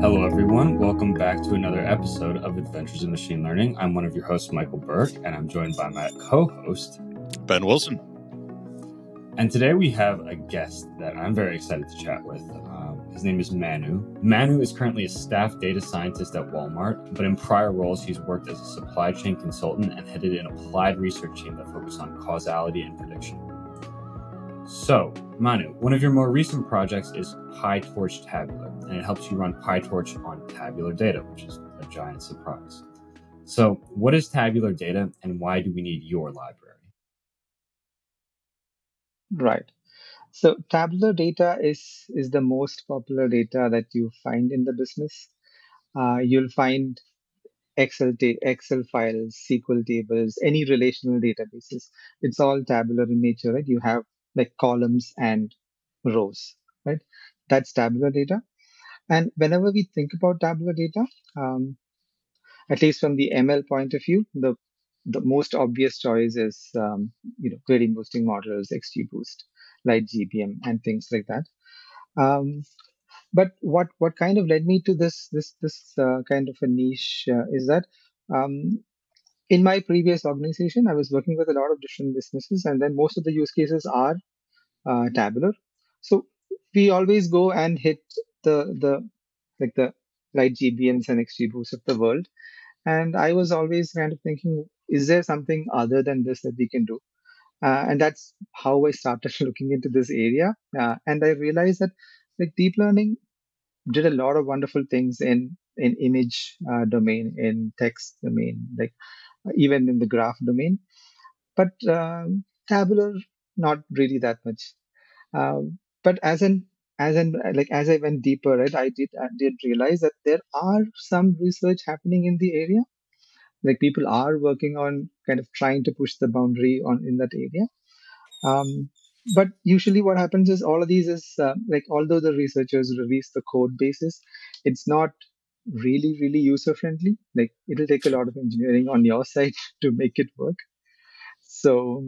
Hello, everyone. Welcome back to another episode of Adventures in Machine Learning. I'm one of your hosts, Michael Berk, and I'm joined by my co host, Ben Wilson. And today we have a guest that I'm very excited to chat with. Um, his name is Manu. Manu is currently a staff data scientist at Walmart, but in prior roles, he's worked as a supply chain consultant and headed an applied research team that focused on causality and prediction. So, Manu, one of your more recent projects is PyTorch Tabular, and it helps you run PyTorch on tabular data, which is a giant surprise. So, what is tabular data, and why do we need your library? Right. So, tabular data is is the most popular data that you find in the business. Uh, you'll find Excel ta- Excel files, SQL tables, any relational databases. It's all tabular in nature, right? You have like columns and rows, right? That's tabular data. And whenever we think about tabular data, um, at least from the ML point of view, the the most obvious choice is um, you know gradient boosting models, XGBoost, LightGBM, and things like that. Um, but what what kind of led me to this this this uh, kind of a niche uh, is that um, in my previous organization, I was working with a lot of different businesses, and then most of the use cases are uh, tabular. So we always go and hit the the like the LightGBMs and XGBoosts of the world. And I was always kind of thinking, is there something other than this that we can do? Uh, and that's how I started looking into this area. Uh, and I realized that like deep learning did a lot of wonderful things in in image uh, domain, in text domain, like even in the graph domain. But um, tabular, not really that much. Um, but as an as an like as I went deeper, right, I did I did realize that there are some research happening in the area. Like people are working on kind of trying to push the boundary on in that area. Um, but usually, what happens is all of these is uh, like although the researchers release the code basis, it's not really really user friendly. Like it'll take a lot of engineering on your side to make it work. So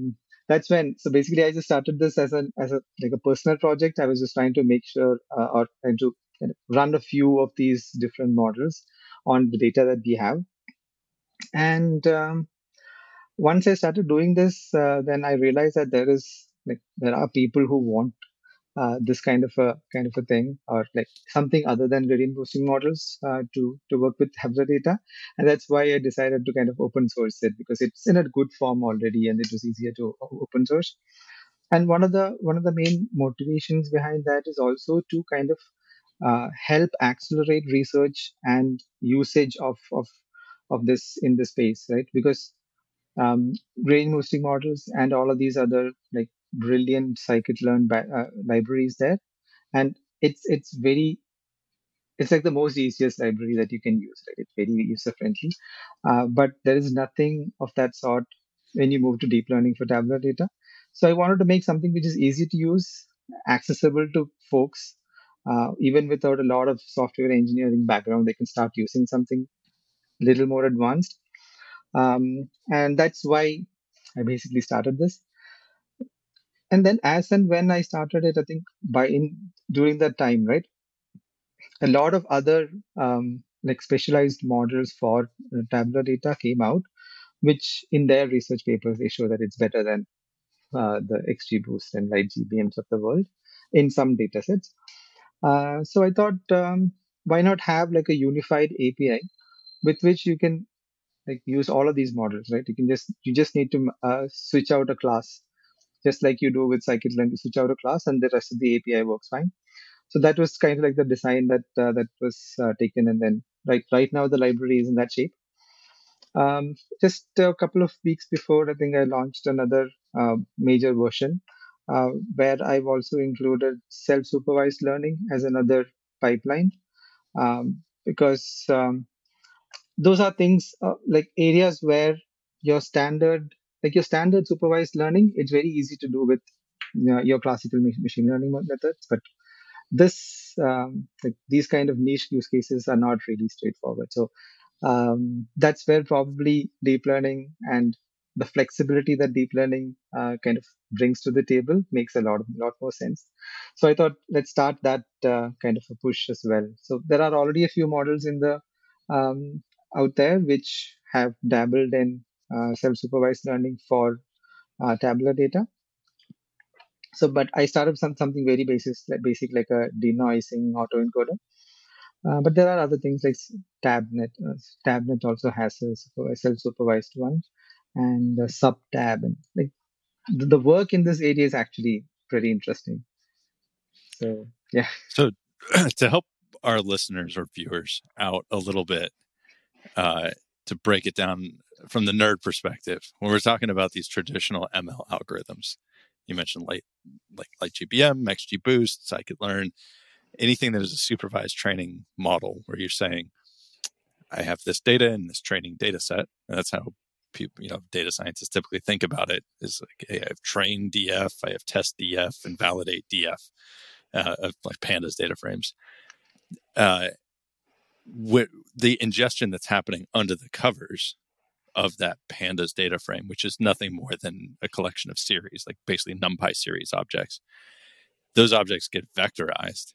that's when so basically i just started this as an as a like a personal project i was just trying to make sure uh, or trying to kind of run a few of these different models on the data that we have and um, once i started doing this uh, then i realized that there is like there are people who want uh, this kind of a kind of a thing or like something other than gradient boosting models uh, to to work with tabular data, and that's why I decided to kind of open source it because it's in a good form already and it was easier to open source. And one of the one of the main motivations behind that is also to kind of uh, help accelerate research and usage of of of this in the space, right? Because um, gradient boosting models and all of these other like brilliant scikit-learn uh, libraries there, and it's it's very it's like the most easiest library that you can use. Right? It's very user friendly, uh, but there is nothing of that sort when you move to deep learning for tabular data. So I wanted to make something which is easy to use, accessible to folks, uh, even without a lot of software engineering background. They can start using something a little more advanced, um, and that's why I basically started this and then as and when i started it i think by in during that time right? A lot of other um, like specialized models for uh, tabular data came out which in their research papers they show that it's better than uh, the xgboost and LightGBMs of the world in some data sets. Uh, so i thought um, why not have like a unified api with which you can like use all of these models right? You can just you just need to uh, switch out a class just like you do with scikit-learn, you switch out a class and the rest of the API works fine. So that was kind of like the design that uh, that was uh, taken, and then right right now the library is in that shape. Um, just a couple of weeks before, I think I launched another uh, major version uh, where I've also included self-supervised learning as another pipeline um, because um, those are things uh, like areas where your standard like your standard supervised learning, it's very easy to do with you know, your classical machine learning methods. But this, um, like these kind of niche use cases are not really straightforward. So um, that's where probably deep learning and the flexibility that deep learning uh, kind of brings to the table makes a lot, of, lot more sense. So I thought let's start that uh, kind of a push as well. So there are already a few models in the um, out there which have dabbled in self-supervised learning for uh, tabular data. So, but I started some something very basic, like basic like a denoising autoencoder. Uh, but there are other things like Tabnet. Uh, Tabnet also has a self-supervised one, and SubTab, and like the, the work in this area is actually pretty interesting. So yeah. So to help our listeners or viewers out a little bit, uh, to break it down from the nerd perspective, when we're talking about these traditional ML algorithms, you mentioned light like light GBM, XGBoost, scikit-learn, anything that is a supervised training model where you're saying, I have this data in this training data set. And that's how people, you know, data scientists typically think about it is like, hey, I have train DF, I have test DF and validate DF uh, of like pandas data frames. Uh, with the ingestion that's happening under the covers of that pandas data frame, which is nothing more than a collection of series, like basically NumPy series objects. Those objects get vectorized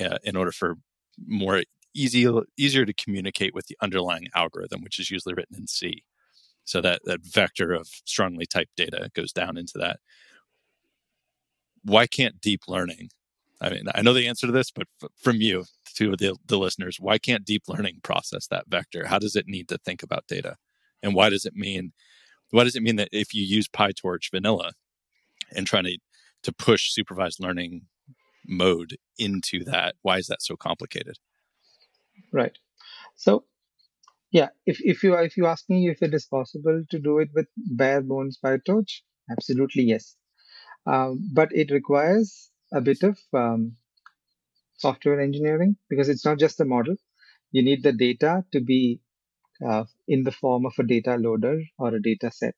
uh, in order for more easy easier to communicate with the underlying algorithm, which is usually written in C. So that that vector of strongly typed data goes down into that. Why can't deep learning? I mean, I know the answer to this, but f- from you to the, the listeners, why can't deep learning process that vector? How does it need to think about data? And why does it mean why does it mean that if you use PyTorch vanilla and trying to to push supervised learning mode into that, why is that so complicated? Right. So yeah, if, if you if you ask me if it is possible to do it with bare bones PyTorch, absolutely yes. Um, but it requires a bit of um, software engineering because it's not just a model. You need the data to be uh, in the form of a data loader or a data set,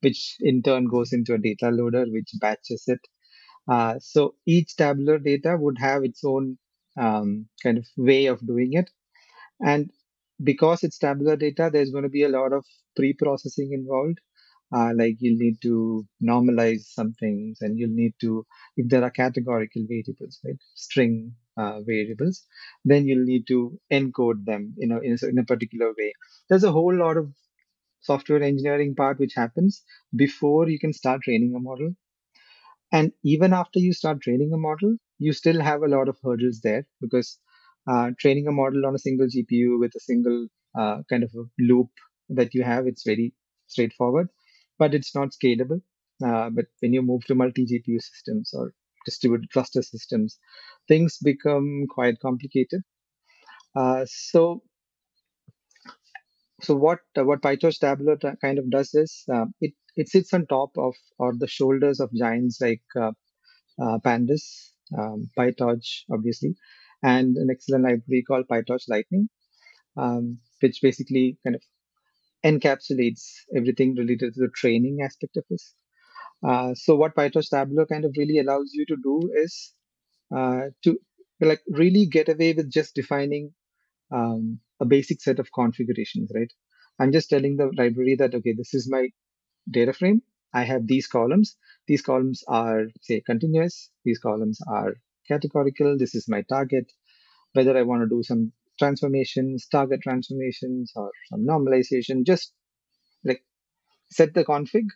which in turn goes into a data loader, which batches it. Uh, so each tabular data would have its own um, kind of way of doing it. And because it's tabular data, there's going to be a lot of pre-processing involved. Uh, like you'll need to normalize some things and you'll need to, if there are categorical variables, right, string uh, variables, then you'll need to encode them in a, in a particular way. There's a whole lot of software engineering part which happens before you can start training a model. And even after you start training a model, you still have a lot of hurdles there because uh, training a model on a single GPU with a single uh, kind of a loop that you have, it's very straightforward, but it's not scalable. Uh, but when you move to multi GPU systems or distributed cluster systems, things become quite complicated. Uh, so, so what uh, what PyTorch Tabular kind of does is uh, it it sits on top of or the shoulders of giants like uh, uh, Pandas, um, PyTorch, obviously, and an excellent library called PyTorch Lightning, um, which basically kind of encapsulates everything related to the training aspect of this. Uh, so what PyTorch Tabular kind of really allows you to do is uh, to like really get away with just defining um, a basic set of configurations, right? I'm just telling the library that okay, this is my data frame. I have these columns. These columns are say continuous. These columns are categorical. This is my target. Whether I want to do some transformations, target transformations, or some normalization, just like set the config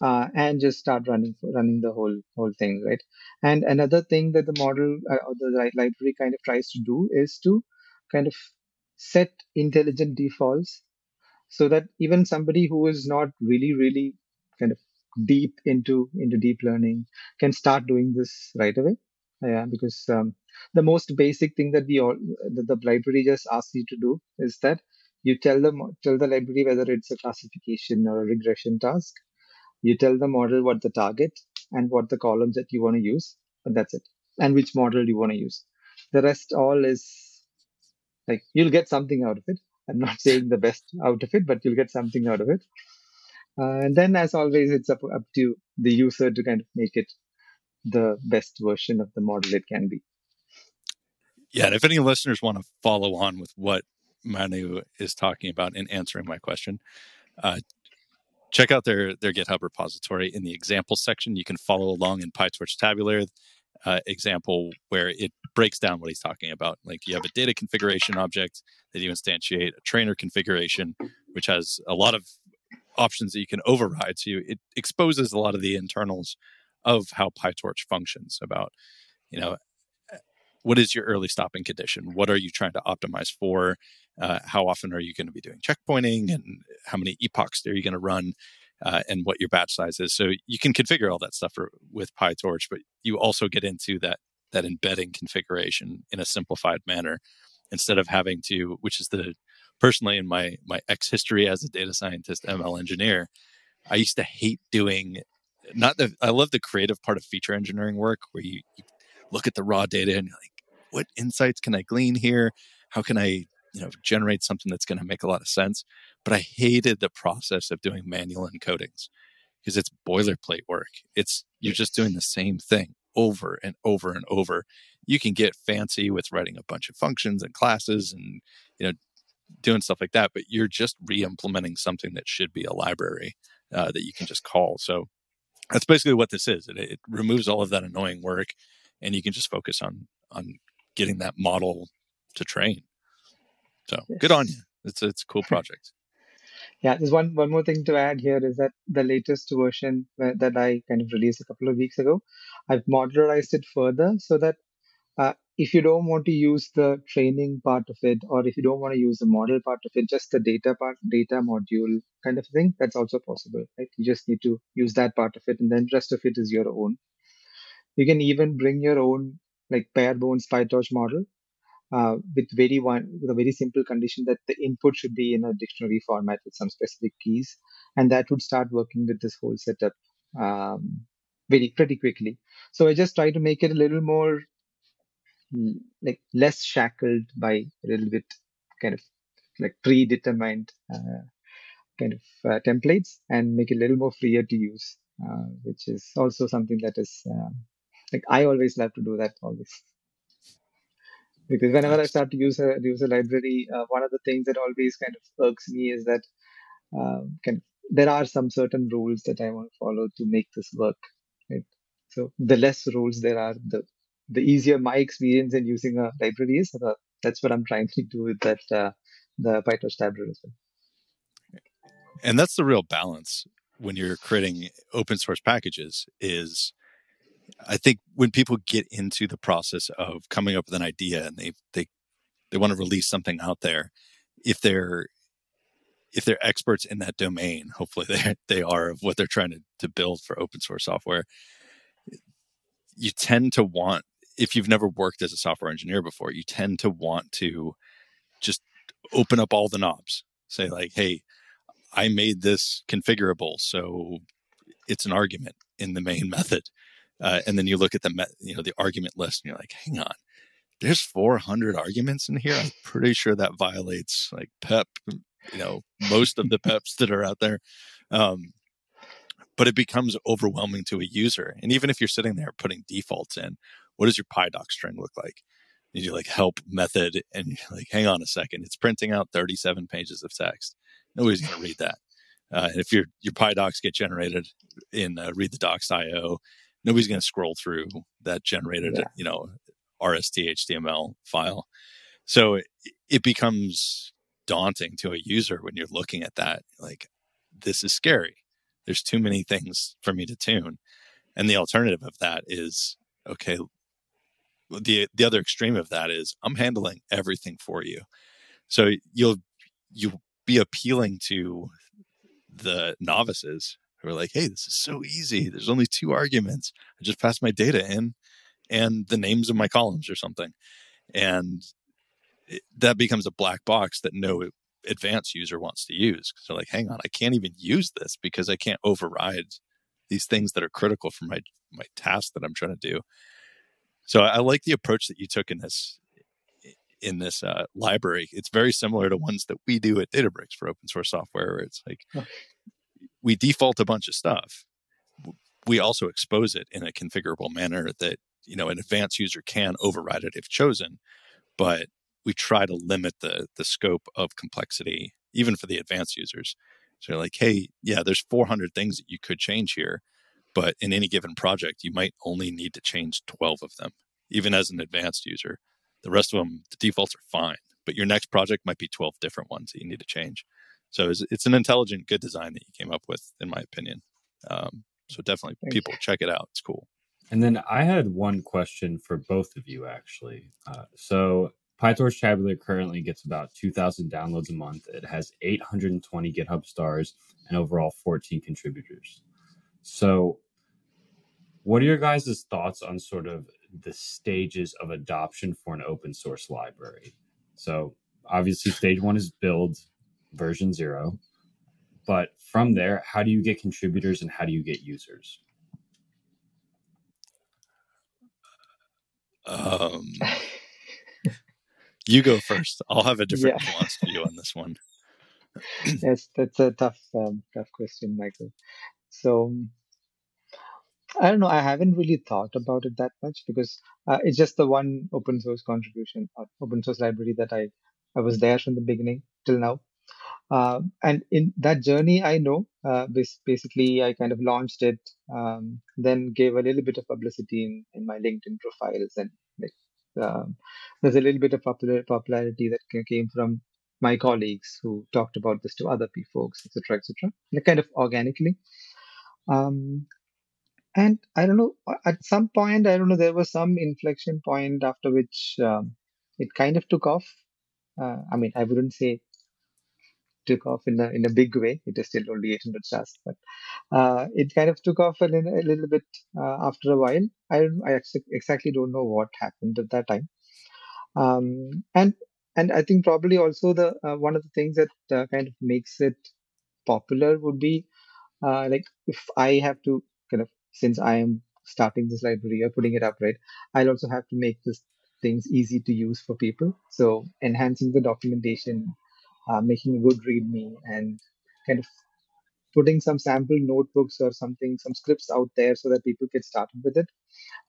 uh, and just start running running the whole whole thing, right? And another thing that the model uh, or the library kind of tries to do is to kind of set intelligent defaults so that even somebody who is not really really kind of deep into into deep learning can start doing this right away yeah because um, the most basic thing that we all that the library just asks you to do is that you tell them tell the library whether it's a classification or a regression task you tell the model what the target and what the columns that you want to use and that's it. And which model you want to use. The rest all is like you'll get something out of it. I'm not saying the best out of it but you'll get something out of it. Uh, and then as always it's up, up to the user to kind of make it the best version of the model it can be. Yeah, and if any listeners want to follow on with what Manu is talking about in answering my question, uh, check out their their GitHub repository in the example section. You can follow along in PyTorch Tabular uh, example where it breaks down what he's talking about. Like you have a data configuration object that you instantiate, a trainer configuration, which has a lot of options that you can override. So you, it exposes a lot of the internals of how PyTorch functions about, you know, what is your early stopping condition? What are you trying to optimize for? Uh, how often are you going to be doing checkpointing and how many epochs are you going to run? uh, and what your batch size is. So you can configure all that stuff for, with PyTorch, but you also get into that that embedding configuration in a simplified manner instead of having to, which is the personally in my my ex history as a data scientist, ML engineer, I used to hate doing not the I love the creative part of feature engineering work where you, you look at the raw data and you're like, what insights can I glean here? How can I you know generate something that's going to make a lot of sense? But i hated the process of doing manual encodings because it's boilerplate work. It's you're just doing the same thing over and over and over. You can get fancy with writing a bunch of functions and classes and you know doing stuff like that but you're just re-implementing something that should be a library uh, that you can just call. So that's basically what this is. It, it removes all of that annoying work and you can just focus on on getting that model to train so yes. good on you. It's a, it's a cool project. Yeah, there's one one more thing to add here is that the latest version that I kind of released a couple of weeks ago, I've modularized it further so that uh, if you don't want to use the training part of it, or if you don't want to use the model part of it, just the data part, data module kind of thing, that's also possible. Right? You just need to use that part of it, and then rest of it is your own. You can even bring your own like bare bones PyTorch model uh, with very one with a very simple condition that the input should be in a dictionary format with some specific keys, and that would start working with this whole setup um, very pretty quickly. So I just try to make it a little more like less shackled by a little bit kind of like predetermined uh, kind of uh, templates and make it a little more freer to use, uh, which is also something that is um, like I always love to do that always because whenever I start to use a use a library, uh, one of the things that always kind of irks me is that um, can, there are some certain rules that I want to follow to make this work. Right? So the less rules there are, the the easier my experience in using a library is. So that's what I'm trying to do with that uh, the PyTorch library as well. And that's the real balance when you're creating open source packages is I think when people get into the process of coming up with an idea and they they they want to release something out there, if they're if they're experts in that domain, hopefully they they are of what they're trying to, to build for open source software. You tend to want, if you've never worked as a software engineer before, you tend to want to just open up all the knobs. Say like, hey, I made this configurable, so it's an argument in the main method. Uh, and then you look at the you know the argument list, and you're like, hang on, there's 400 arguments in here. I'm pretty sure that violates like PEP, you know, most of the PEPs that are out there. Um, but it becomes overwhelming to a user. And even if you're sitting there putting defaults in, what does your PyDoc string look like? You do like help method, and you're like, hang on a second, it's printing out 37 pages of text. Nobody's going to read that. Uh, and if your your PyDocs get generated in uh, read the docs.io, nobody's going to scroll through that generated, yeah. you know, RST HTML file. So it, it becomes daunting to a user when you're looking at that. Like, this is scary. There's too many things for me to tune. And the alternative of that is okay. The the other extreme of that is I'm handling everything for you. So you'll you'll be appealing to the novices who are like, hey, this is so easy. There's only two arguments. I just pass my data in and the names of my columns or something. And it, that becomes a black box that no advanced user wants to use. So like, hang on, I can't even use this because I can't override these things that are critical for my my task that I'm trying to do. So I like the approach that you took in this in this uh, library. It's very similar to ones that we do at Databricks for open source software, where it's like we default a bunch of stuff. We also expose it in a configurable manner that you know an advanced user can override it if chosen, but we try to limit the the scope of complexity even for the advanced users So like, hey, yeah, there's 400 things that you could change here, but in any given project, you might only need to change 12 of them, even as an advanced user. The rest of them, the defaults are fine, but your next project might be 12 different ones that you need to change. So it's, it's an intelligent, good design that you came up with, in my opinion. Um, so definitely, Thank people you. check it out. It's cool. And then I had one question for both of you, actually. Uh, so PyTorch Tabular currently gets about 2,000 downloads a month. It has 820 GitHub stars and overall 14 contributors. So, what are your guys' thoughts on sort of the stages of adoption for an open source library? So, obviously, stage one is build version zero. But from there, how do you get contributors and how do you get users? Um, you go first. I'll have a different yeah. nuanced view on this one. yes, that's a tough, um, tough question, Michael. So I don't know. I haven't really thought about it that much because uh, it's just the one open source contribution, open source library that I I was there from the beginning till now. Uh, and in that journey, I know uh, basically I kind of launched it, um, then gave a little bit of publicity in, in my LinkedIn profiles, and like, um, there's a little bit of popular popularity that came from my colleagues who talked about this to other folks, etc., etc. Like kind of organically. Um, and I don't know. At some point, I don't know. There was some inflection point after which um, it kind of took off. Uh, I mean, I wouldn't say took off in a in a big way. It is still only 800 stars, but uh, it kind of took off a little, a little bit uh, after a while. I I exactly don't know what happened at that time. Um, and and I think probably also the uh, one of the things that uh, kind of makes it popular would be uh, like if I have to kind of since I am starting this library or putting it up right, I'll also have to make this things easy to use for people. So enhancing the documentation uh, making a good readme and kind of putting some sample notebooks or something, some scripts out there so that people get started with it.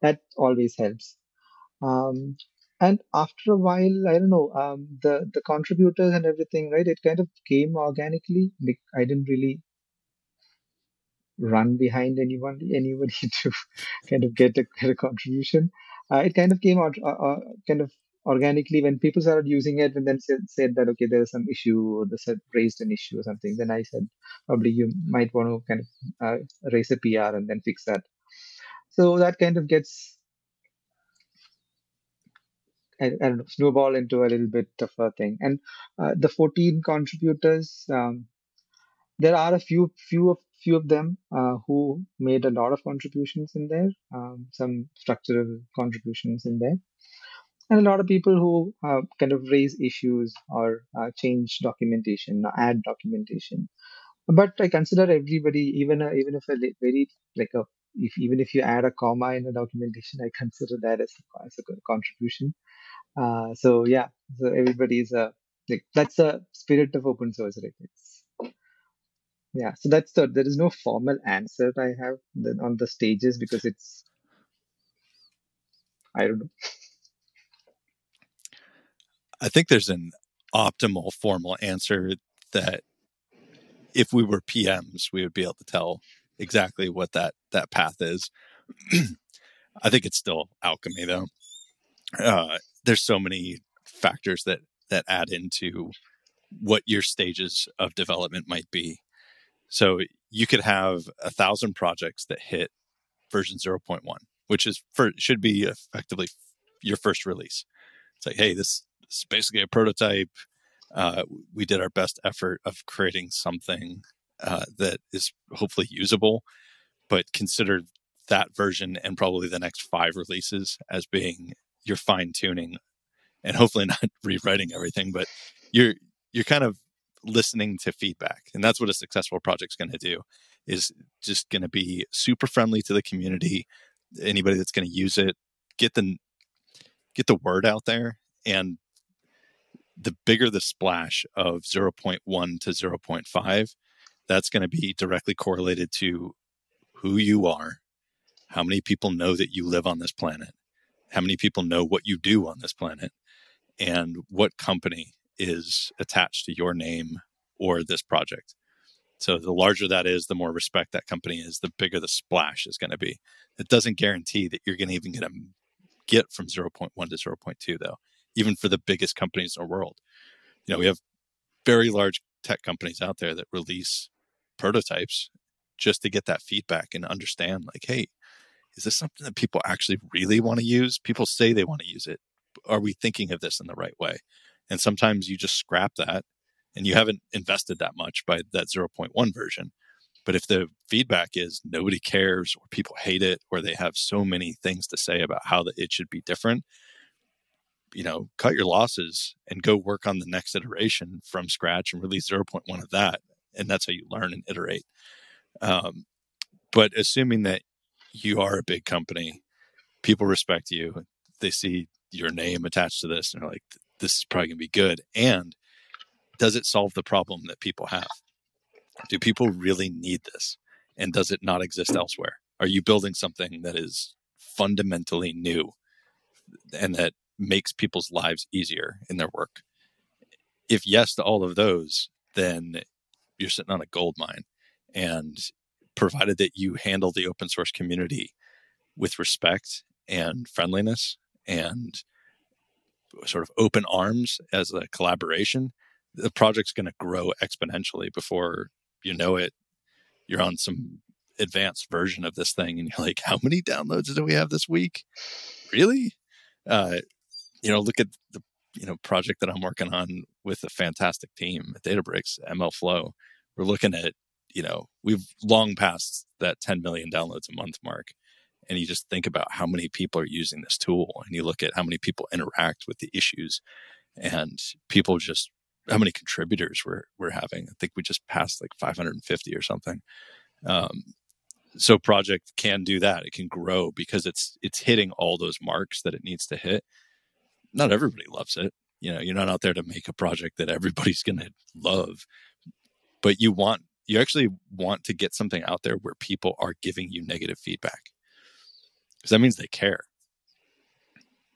That always helps. Um, and after a while, I don't know, um, the the contributors and everything, right? It kind of came organically. I didn't really run behind anyone, anybody to kind of get a, get a contribution. Uh, it kind of came out, uh, uh, kind of organically when people started using it and then said, said that okay there's some issue or they said raised an issue or something then i said probably you might want to kind of uh, raise a pr and then fix that. So that kind of gets I, I don't know snowball into a little bit of a thing. And uh, the 14 contributors um, there are a few few of few of them uh, who made a lot of contributions in there um, some structural contributions in there and a lot of people who uh, kind of raise issues or uh, change documentation, or add documentation. But I consider everybody, even a, even if a very like a if even if you add a comma in a documentation, I consider that as a, as a contribution. Uh, so yeah, so everybody is a like that's the spirit of open source, right? It's, yeah, so that's the there is no formal answer I have on the stages because it's I don't know. I think there's an optimal formal answer that if we were PMs, we would be able to tell exactly what that that path is. I think it's still alchemy, though. Uh, there's so many factors that that add into what your stages of development might be. So you could have a thousand projects that hit version 0.1, which is for should be effectively your first release. It's like, hey, this it's basically a prototype. Uh, we did our best effort of creating something uh, that is hopefully usable, but consider that version and probably the next five releases as being your fine tuning and hopefully not rewriting everything, but you're you're kind of listening to feedback. And that's what a successful project's going to do is just going to be super friendly to the community, anybody that's going to use it, get the get the word out there and the bigger the splash of 0.1 to 0.5, that's going to be directly correlated to who you are, how many people know that you live on this planet, how many people know what you do on this planet, and what company is attached to your name or this project. So the larger that is, the more respect that company is, the bigger the splash is going to be. It doesn't guarantee that you're going to even get a get from 0.1 to 0.2 though, even for the biggest companies in the world. You know, we have very large tech companies out there that release prototypes just to get that feedback and understand like, hey, is this something that people actually really want to use? People say they want to use it. Are we thinking of this in the right way? And sometimes you just scrap that and you haven't invested that much by that 0.1 version. But if the feedback is nobody cares or people hate it or they have so many things to say about how the, it should be different, you know, cut your losses and go work on the next iteration from scratch and release 0.1 of that. And that's how you learn and iterate. Um, but assuming that you are a big company, people respect you, they see your name attached to this and they're like, this is probably going to be good. And does it solve the problem that people have? Do people really need this? And does it not exist elsewhere? Are you building something that is fundamentally new and that makes people's lives easier in their work? If yes to all of those, then you're sitting on a gold mine. And provided that you handle the open source community with respect and friendliness and sort of open arms as a collaboration, the project's going to grow exponentially before you know it. You're on some advanced version of this thing, and you're like, "How many downloads do we have this week? Really?" Uh, you know, look at the you know project that I'm working on with a fantastic team at Databricks, MLflow. We're looking at you know we've long passed that 10 million downloads a month mark and you just think about how many people are using this tool and you look at how many people interact with the issues and people just how many contributors we're we're having. I think we just passed like 550 or something. Um, so project can do that. It can grow because it's it's hitting all those marks that it needs to hit not everybody loves it. You know you're not out there to make a project that everybody's going to love but you want you actually want to get something out there where people are giving you negative feedback. Because that means they care.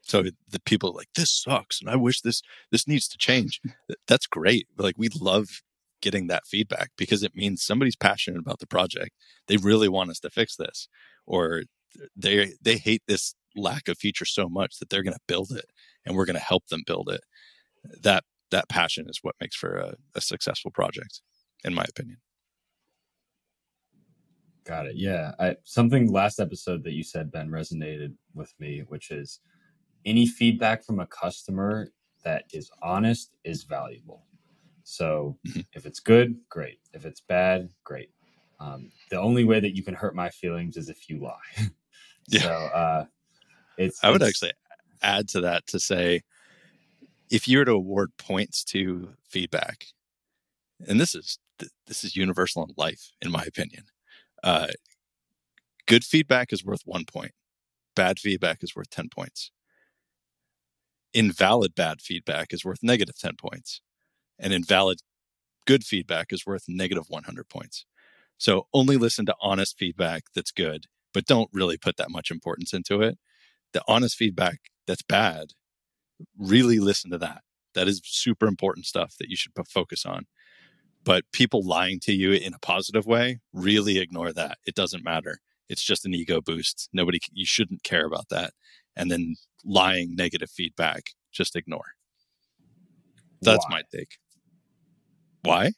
So the people like this sucks and i wish this this needs to change. That's great like we love getting that feedback because it means somebody's passionate about the project. They really want us to fix this or they they hate this lack of feature so much that they're going to build it and we're going to help them build it that that passion is what makes for a, a successful project in my opinion Got it. Yeah. I, something last episode that you said, Ben, resonated with me, which is any feedback from a customer that is honest is valuable. So mm-hmm. if it's good, great. If it's bad, great. Um, the only way that you can hurt my feelings is if you lie. yeah. So uh, it's. I would it's, actually add to that to say, if you were to award points to feedback, and this is this is universal in life, in my opinion uh, good feedback is worth one point. Bad feedback is worth 10 points. Invalid bad feedback is worth negative 10 points. And invalid good feedback is worth negative 100 points. So only listen to honest feedback that's good, but don't really put that much importance into it. The honest feedback that's bad, really listen to that. That is super important stuff that you should focus on. But people lying to you in a positive way, really ignore that. It doesn't matter. It's just an ego boost. Nobody, you shouldn't care about that. And then lying negative feedback, just ignore. That's Why? my take. Why?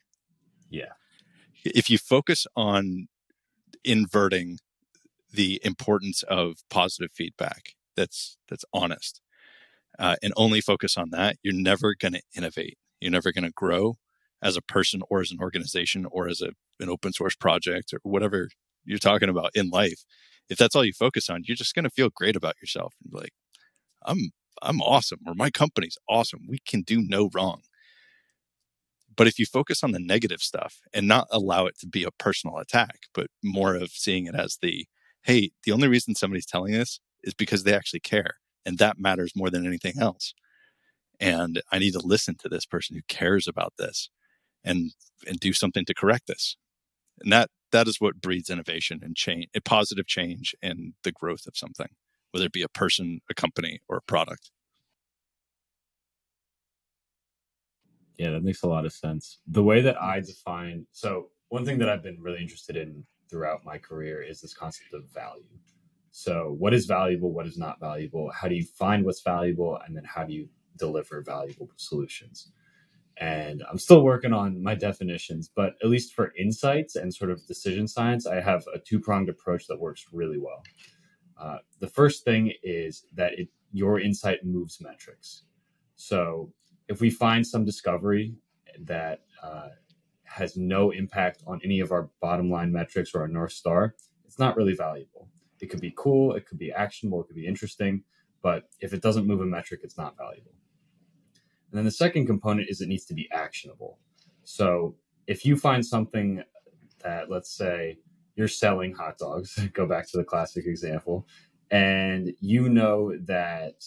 Yeah. If you focus on inverting the importance of positive feedback, that's that's honest, uh, and only focus on that, you're never going to innovate. You're never going to grow as a person or as an organization or as a, an open source project or whatever you're talking about in life. If that's all you focus on you're just going to feel great about yourself and be like i'm i'm awesome or my company's awesome. We can do no wrong. But if you focus on the negative stuff and not allow it to be a personal attack but more of seeing it as the hey the only reason somebody's telling this is because they actually care and that matters more than anything else. And i need to listen to this person who cares about this and and do something to correct this. And that that is what breeds innovation and change a positive change and the growth of something whether it be a person a company or a product. Yeah that makes a lot of sense. The way that i mm-hmm. define so one thing that I've been really interested in throughout my career is this concept of value. So, what is valuable? What is not valuable? How do you find what's valuable? And then how do you deliver valuable solutions? And I'm still working on my definitions, but at least for insights and sort of decision science, I have a two pronged approach that works really well. Uh, the first thing is that it, your insight moves metrics. So, if we find some discovery that uh, has no impact on any of our bottom line metrics or our North Star, it's not really valuable. It could be cool, it could be actionable, it could be interesting, but if it doesn't move a metric, it's not valuable. And then the second component is it needs to be actionable. So if you find something that, let's say, you're selling hot dogs, go back to the classic example, and you know that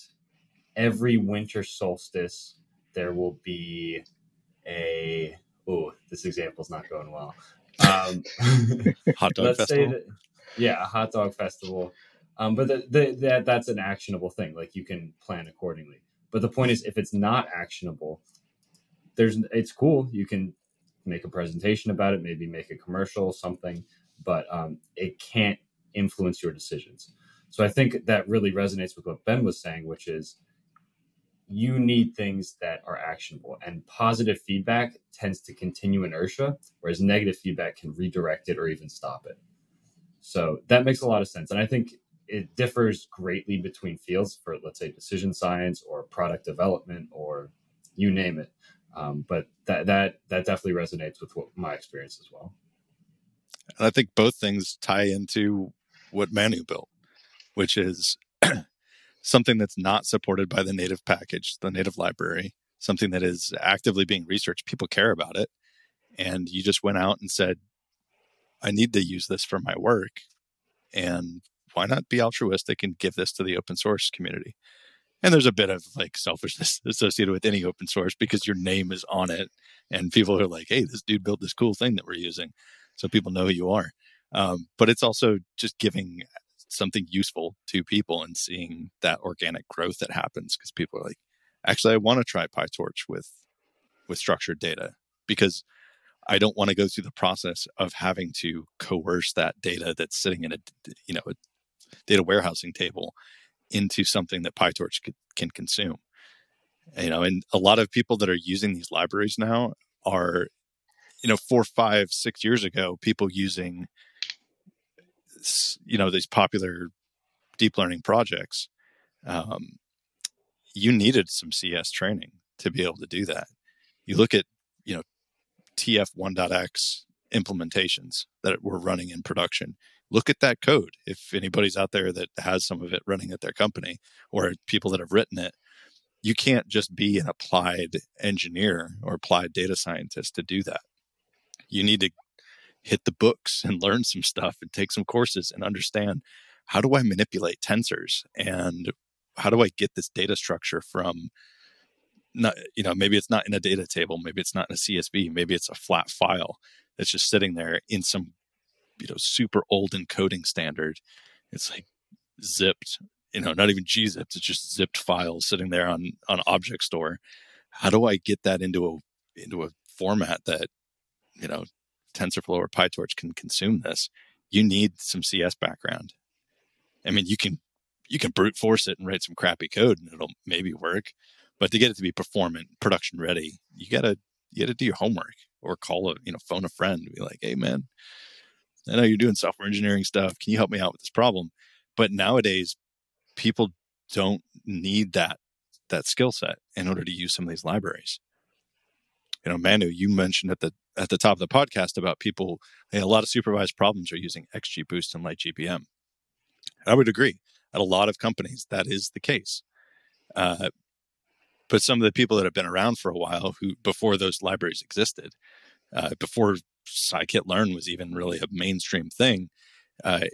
every winter solstice there will be a oh, this example is not going well. Um, hot dog festival. That, yeah, a hot dog festival. Um, but the, the, that that's an actionable thing. Like you can plan accordingly. But the point is, if it's not actionable, there's it's cool. You can make a presentation about it, maybe make a commercial, something, but um, it can't influence your decisions. So I think that really resonates with what Ben was saying, which is you need things that are actionable and positive feedback tends to continue inertia whereas negative feedback can redirect it or even stop it so that makes a lot of sense and i think it differs greatly between fields for let's say decision science or product development or you name it um, but that that that definitely resonates with what my experience as well and i think both things tie into what manu built which is something that's not supported by the native package, the native library, something that is actively being researched. People care about it. And you just went out and said, I need to use this for my work. And why not be altruistic and give this to the open source community? And there's a bit of like selfishness associated with any open source because your name is on it. And people are like, hey, this dude built this cool thing that we're using. So people know who you are. Um, but it's also just giving something useful to people and seeing that organic growth that happens because people are like, actually, I want to try PyTorch with with structured data because I don't want to go through the process of having to coerce that data that's sitting in a you know a data warehousing table into something that PyTorch can consume. You know, and a lot of people that are using these libraries now are, you know, four, five, six years ago, people using you know these popular deep learning projects um, you needed some cs training to be able to do that you look at you know tf 1.x implementations that were running in production. Look at that code. If anybody's out there that has some of it running at their company or people that have written it you can't just be an applied engineer or applied data scientist to do that. You need to hit the books and learn some stuff and take some courses and understand how do I manipulate tensors? And how do I get this data structure from not you know maybe it's not in a data table maybe it's not in a CSV maybe it's a flat file that's just sitting there in some you know super old encoding standard. It's like zipped you know not even gzipped it's just zipped files sitting there on on object store. How do I get that into a into a format that you know TensorFlow or PyTorch can consume this, you need some CS background. I mean, you can you can brute force it and write some crappy code and it'll maybe work, but to get it to be performant, production ready, you gotta you gotta do your homework or call a you know phone a friend be like, hey man, I know you're doing software engineering stuff. Can you help me out with this problem? But nowadays, people don't need that that skill set in order to use some of these libraries. You know, Manu, you mentioned at the at the top of the podcast about people, hey, a lot of supervised problems are using XGBoost and LightGBM. I would agree. At a lot of companies, that is the case. Uh, but some of the people that have been around for a while, who before those libraries existed, uh, before scikit-learn was even really a mainstream thing, uh,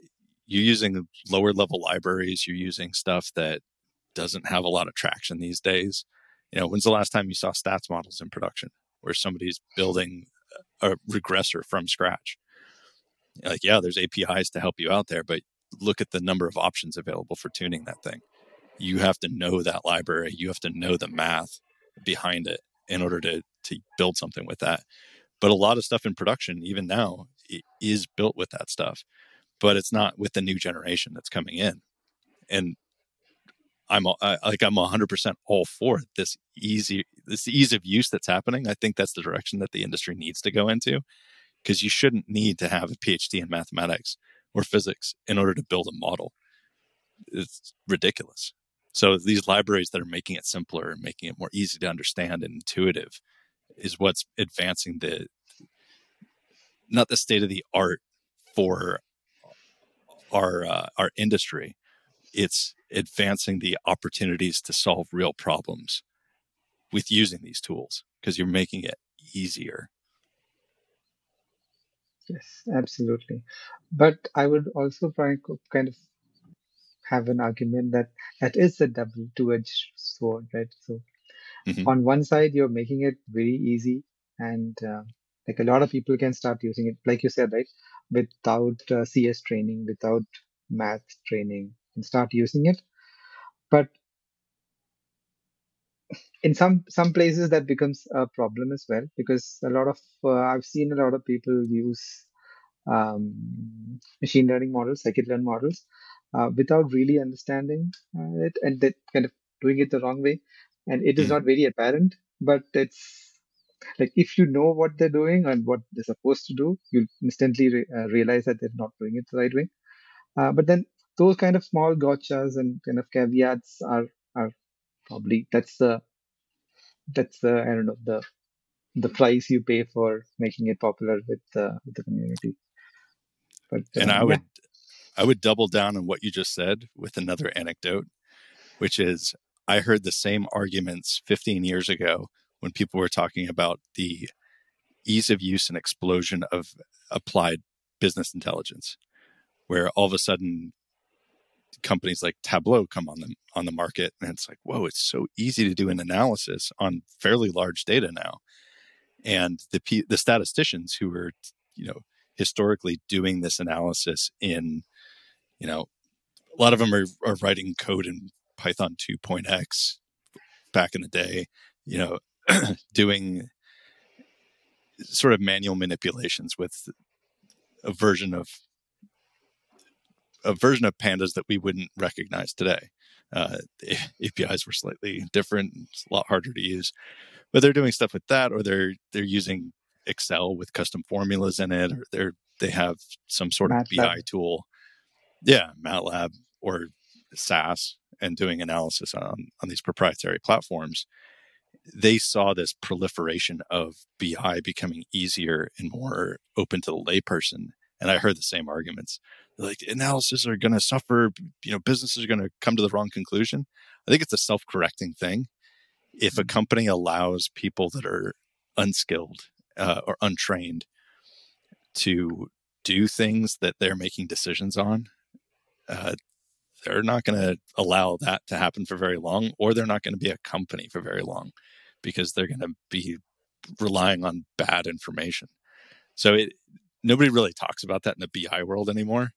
you're using lower level libraries. You're using stuff that doesn't have a lot of traction these days. You know, when's the last time you saw stats models in production where somebody's building a regressor from scratch. Like, yeah, there's APIs to help you out there, but look at the number of options available for tuning that thing. You have to know that library. You have to know the math behind it in order to to build something with that. But a lot of stuff in production, even now, is built with that stuff, but it's not with the new generation that's coming in. And I'm I, like I'm 100% all for this easy this ease of use that's happening. I think that's the direction that the industry needs to go into because you shouldn't need to have a PhD in mathematics or physics in order to build a model. It's ridiculous. So these libraries that are making it simpler and making it more easy to understand and intuitive is what's advancing the not the state of the art for our uh, our industry. It's advancing the opportunities to solve real problems with using these tools because you're making it easier. Yes, absolutely. But I would also try kind of have an argument that that is a double two-edged sword, right? So mm-hmm. on one side, you're making it very easy, and uh, like a lot of people can start using it, like you said, right? Without uh, CS training, without math training, and start using it. But in some some places that becomes a problem as well because a lot of uh, I've seen a lot of people use um, machine learning models, scikit-learn models, uh, without really understanding uh, it and that kind of doing it the wrong way. And it is mm. not very apparent, but it's like if you know what they're doing and what they're supposed to do, you'll instantly re- uh, realize that they're not doing it the right way. Uh, but then those kind of small gotchas and kind of caveats are are probably that's the that's the I don't know the the price you pay for making it popular with the with the community. But and I would I would double down on what you just said with another anecdote, which is I heard the same arguments 15 years ago when people were talking about the ease of use and explosion of applied business intelligence, where all of a sudden companies like Tableau come on the on the market, and it's like, whoa, it's so easy to do an analysis on fairly large data now, and the the statisticians who were, you know, historically doing this analysis in, you know, a lot of them are, are writing code in Python 2.x back in the day, you know, doing sort of manual manipulations with a version of a version of pandas that we wouldn't recognize today. Uh, the APIs were slightly different, it's a lot harder to use, but they're doing stuff with that, or they're they're using Excel with custom formulas in it, or they're they have some sort of. BI tool, yeah, MATLAB or SAS, and doing analysis on on these proprietary platforms. They saw this proliferation of BI becoming easier and more open to the layperson, and I heard the same arguments. Like analysis are going to suffer, you know, businesses are going to come to the wrong conclusion. I think it's a self-correcting thing. If a mm-hmm. company allows people that are unskilled uh, or untrained to do things that they're making decisions on, uh, they're not going to allow that to happen for very long, or they're not going to be a company for very long because they're going to be relying on bad information. So it nobody really talks about that in the BI world anymore.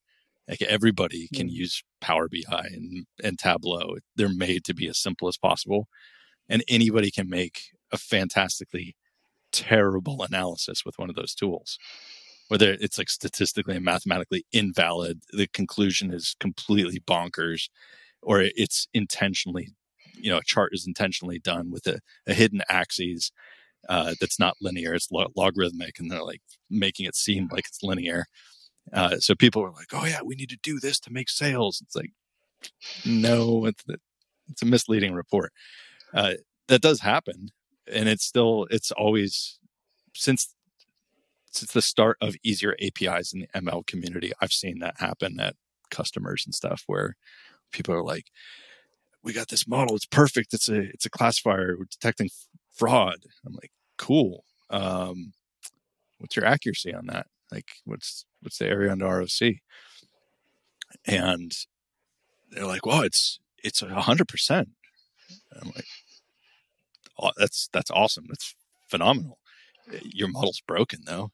Like everybody can mm. use Power BI and, and Tableau. They're made to be as simple as possible. And anybody can make a fantastically terrible analysis with one of those tools whether it's like statistically and mathematically invalid the conclusion is completely bonkers or it's intentionally you know a chart is intentionally done with a, a hidden axis uh, that's not linear it's lo- logarithmic and they're like making it seem like it's linear. Uh, so people are like oh yeah we need to do this to make sales. It's like no it's, it's a misleading report. Uh, that does happen and it's still it's always since since the start of easier APIs in the ML community, I've seen that happen at customers and stuff where people are like, "We got this model; it's perfect. It's a it's a classifier. We're detecting fraud." I'm like, "Cool. Um, what's your accuracy on that? Like, what's what's the area under ROC?" And they're like, "Well, it's it's hundred percent." I'm like, oh, "That's that's awesome. That's phenomenal." Your model's broken though.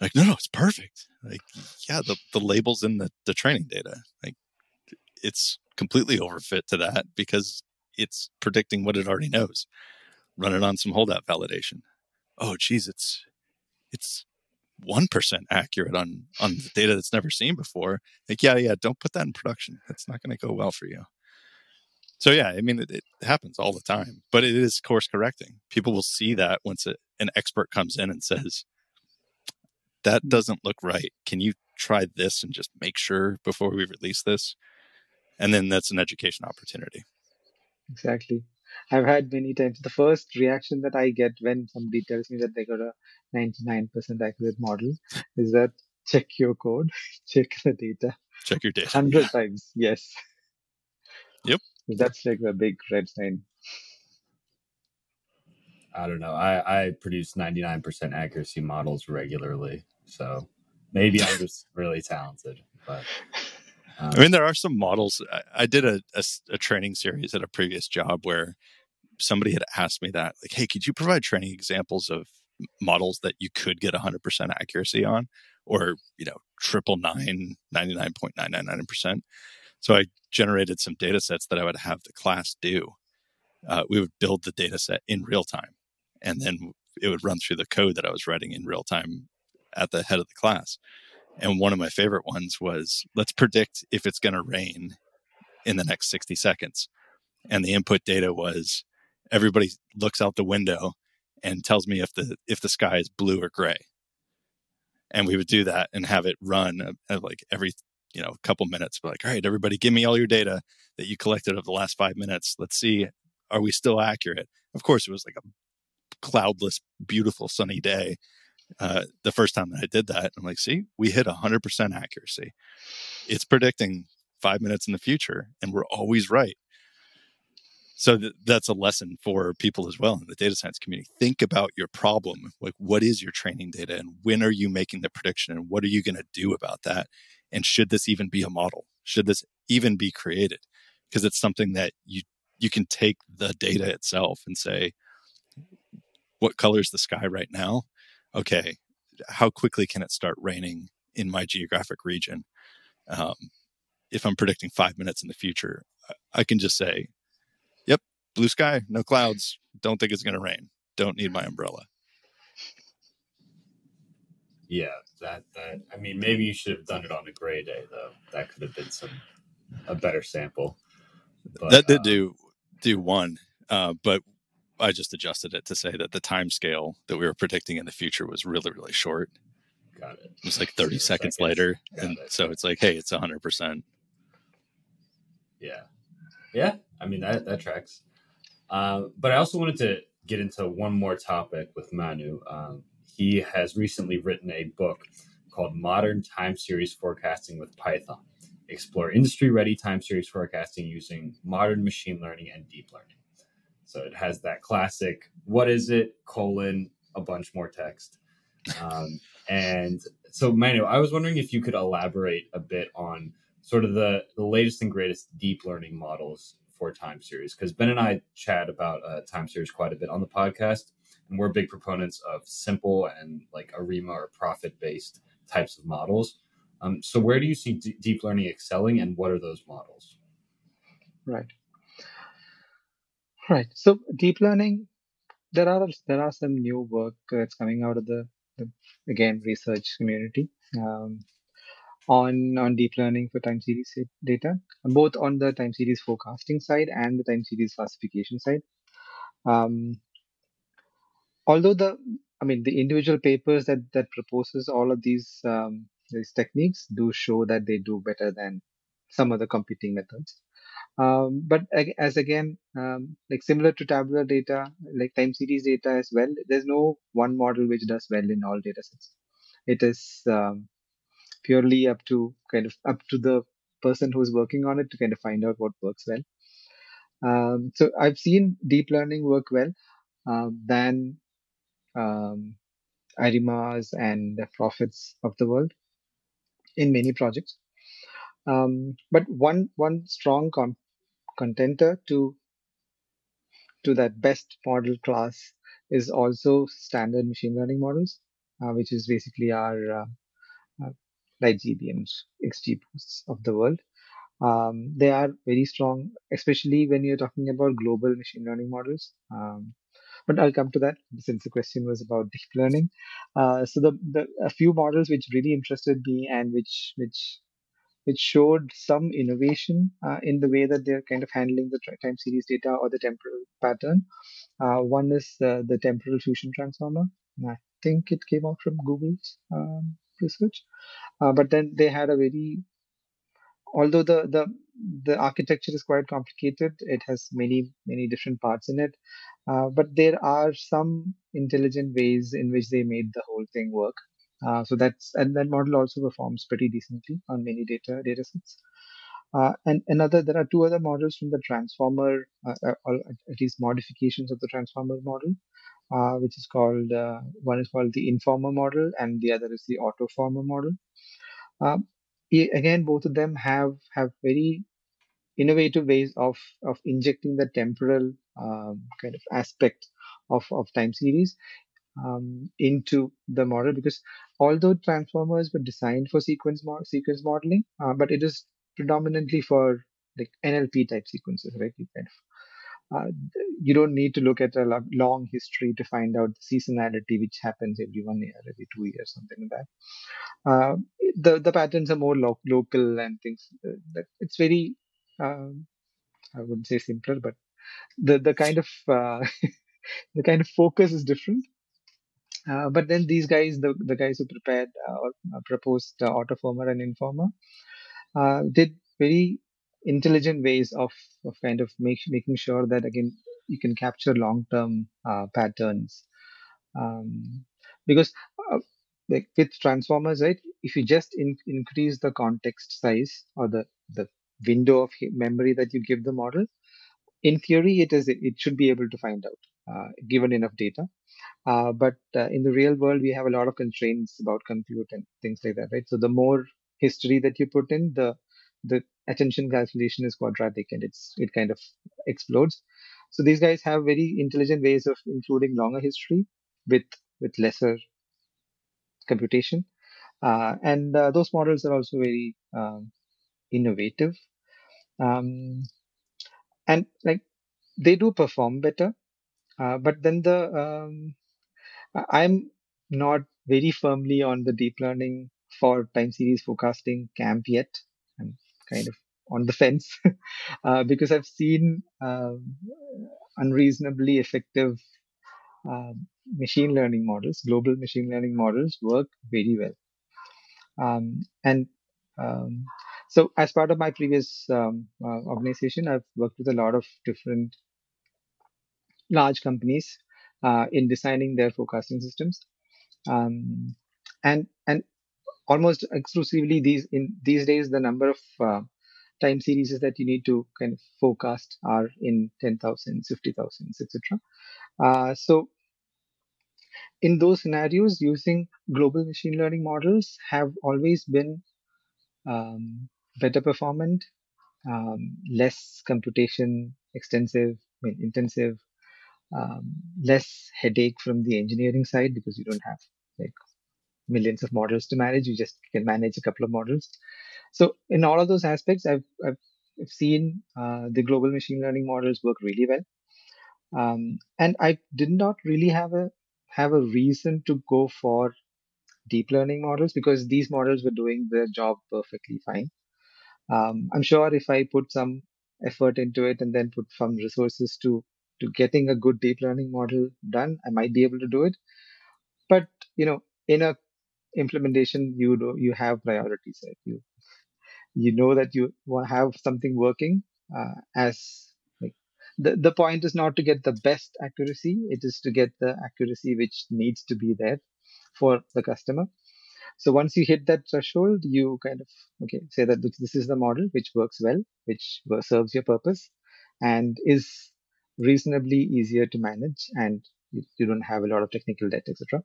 Like, no, no, it's perfect. Like, yeah, the, the labels in the, the training data, like it's completely overfit to that because it's predicting what it already knows. Run it on some holdout validation. Oh, geez, it's it's 1% accurate on on the data that's never seen before like yeah yeah don't put that in production that's not going to go well for you so yeah i mean it, it, happens all the time but it is course correcting people will see that once a, an expert comes in and says that doesn't look right can you try this and just make sure before we release this and then that's an education opportunity exactly I've had many times. The first reaction that I get when somebody tells me that they got a 99% accurate model is that check your code, check the data. Check your data. 100 yeah. times, yes. Yep. That's like a big red sign. I don't know. I, I produce 99% accuracy models regularly. So maybe I'm just really talented. But um, I mean, there are some models. I, I did a, a, a, training series at a previous job where somebody had asked me that, like, hey, could you provide training examples of models that you could get 100% accuracy on or, you know, triple nine, 99.999%. So I generated some data sets that I would have the class do. Uh, we would build the data set in real time and then it would run through the code that I was writing in real time at the head of the class. And one of my favorite ones was let's predict if it's going to rain in the next 60 seconds. And the input data was everybody looks out the window and tells me if the if the sky is blue or gray. And we would do that and have it run uh, uh, like every you know couple minutes. But like, all right, everybody, give me all your data that you collected of the last five minutes. Let's see, are we still accurate? Of course, it was like a cloudless, beautiful, sunny day uh, the first time that I did that. I'm like, see, we hit 100% accuracy. It's predicting five minutes in the future, and we're always right. So th- that's a lesson for people as well in the data science community. Think about your problem. Like, what is your training data, and when are you making the prediction, and what are you going to do about that? And should this even be a model? Should this even be created? Because it's something that you you can take the data itself and say, what color is the sky right now? okay, how quickly can it start raining in my geographic region? Um, if I'm predicting five minutes in the future, I can just say, yep, blue sky, no clouds, don't think it's going to rain, don't need my umbrella. Yeah, that that I mean, maybe you should have done it on a gray day though. That could have been some a better sample. But, that did um, do do one, uh, but I just adjusted it to say that the time scale that we were predicting in the future was really, really short. Got it. It was like 30 seconds, seconds, later. Got and it. so it's like, hey, it's 100%. Yeah. Yeah. I mean, that, that tracks. Uh, but I also wanted to get into one more topic with Manu. Um, he has recently written a book called Modern Time Series Forecasting with Python. Explore industry ready time series forecasting using modern machine learning and deep learning. So it has that classic, what is it, colon, a bunch more text. Um, and so, Manu, I was wondering if you could elaborate a bit on sort of the, the latest and greatest deep learning models for time series. Because Ben and I chat about uh, time series quite a bit on the podcast. And we're big proponents of simple and like ARIMA or Prophet based types of models. Um, so, where do you see d- deep learning excelling and what are those models? Right. Right. So deep learning, there are there are some new work that's coming out of the, the again research community um, on on deep learning for time series data, both on the time series forecasting side and the time series classification side. Um, although the I mean the individual papers that that proposes all of these um, these techniques do show that they do better than some other competing methods. Um, but as again, um, like similar to tabular data, like time series data as well, there's no one model which does well in all data sets. It is um, purely up to kind of up to the person who's working on it to kind of find out what works well. Um, so I've seen deep learning work well um, than um, ARIMAs and the Prophets of the world in many projects. Um, but one one strong com- contender to to that best model class is also standard machine learning models, uh, which is basically our uh, uh, like GBMs, XGBoosts of the world. Um, they are very strong, especially when you're talking about global machine learning models. Um, but I'll come to that since the question was about deep learning. Uh, so the, the a few models which really interested me and which which which showed some innovation uh, in the way that they're kind of handling the time series data or the temporal pattern. Uh, one is uh, the temporal fusion transformer. I think it came out from Google's um, research. Uh, but then they had a very, although the, the the architecture is quite complicated, it has many many different parts in it. Uh, but there are some intelligent ways in which they made the whole thing work. Uh, so that's and that model also performs pretty decently on many data data sets. Uh, and another, there are two other models from the transformer, uh, uh or at least modifications of the transformer model, uh, which is called uh, one is called the informer model, and the other is the autoformer model. Um, again, both of them have have very innovative ways of of injecting the temporal um, kind of aspect of of time series um, into the model because although transformers were designed for sequence mo- sequence modeling, uh, but it is predominantly for like NLP type sequences, right? You kind of uh, you don't need to look at a long history to find out the seasonality which happens every one year, every two years, something like that. Uh, the the patterns are more lo- local and things. Uh, that it's very um, I wouldn't say simpler, but the the kind of uh, the kind of focus is different. Uh, but then these guys, the, the guys who prepared uh, or uh, proposed uh, autoformer and informer, did very intelligent ways of, of kind of make, making sure that again you can capture long-term uh, patterns. Um, because like with transformers, right? If you just in, increase the context size or the the window of memory that you give the model, in theory, it is it should be able to find out given enough data. Uh, but uh, in the real world, we have a lot of constraints about compute and things like that, right? So the more history that you put in, the the attention calculation is quadratic and it's it kind of explodes. So these guys have very intelligent ways of including longer history with with lesser computation, uh, and uh, those models are also very um, innovative, um, and like they do perform better. Uh, but then the um, I'm not very firmly on the deep learning for time series forecasting camp yet. I'm kind of on the fence uh, because I've seen um, unreasonably effective uh, machine learning models, global machine learning models work very well. Um, and um, so, as part of my previous um, uh, organization, I've worked with a lot of different large companies uh, in designing their forecasting systems. Um, and and almost exclusively these in these days the number of uh, time series that you need to kind of forecast are in 10,000s, 50,000s, etc. Uh, so in those scenarios, using global machine learning models have always been um, better performant, um, less computation extensive, I mean, intensive, um, less headache from the engineering side because you don't have like millions of models to manage. You just can manage a couple of models. So in all of those aspects, I've, I've, I've seen uh, the global machine learning models work really well. Um, and I did not really have a have a reason to go for deep learning models because these models were doing their job perfectly fine. Um, I'm sure if I put some effort into it and then put some resources to to getting a good deep learning model done, I might be able to do it. But you know, in a implementation, you do you have priorities. Right? You you know that you have something working uh, as like the the point is not to get the best accuracy; it is to get the accuracy which needs to be there for the customer. So once you hit that threshold, you kind of okay say that this is the model which works well, which serves your purpose, and is reasonably easier to manage and you, you don't have a lot of technical debt etc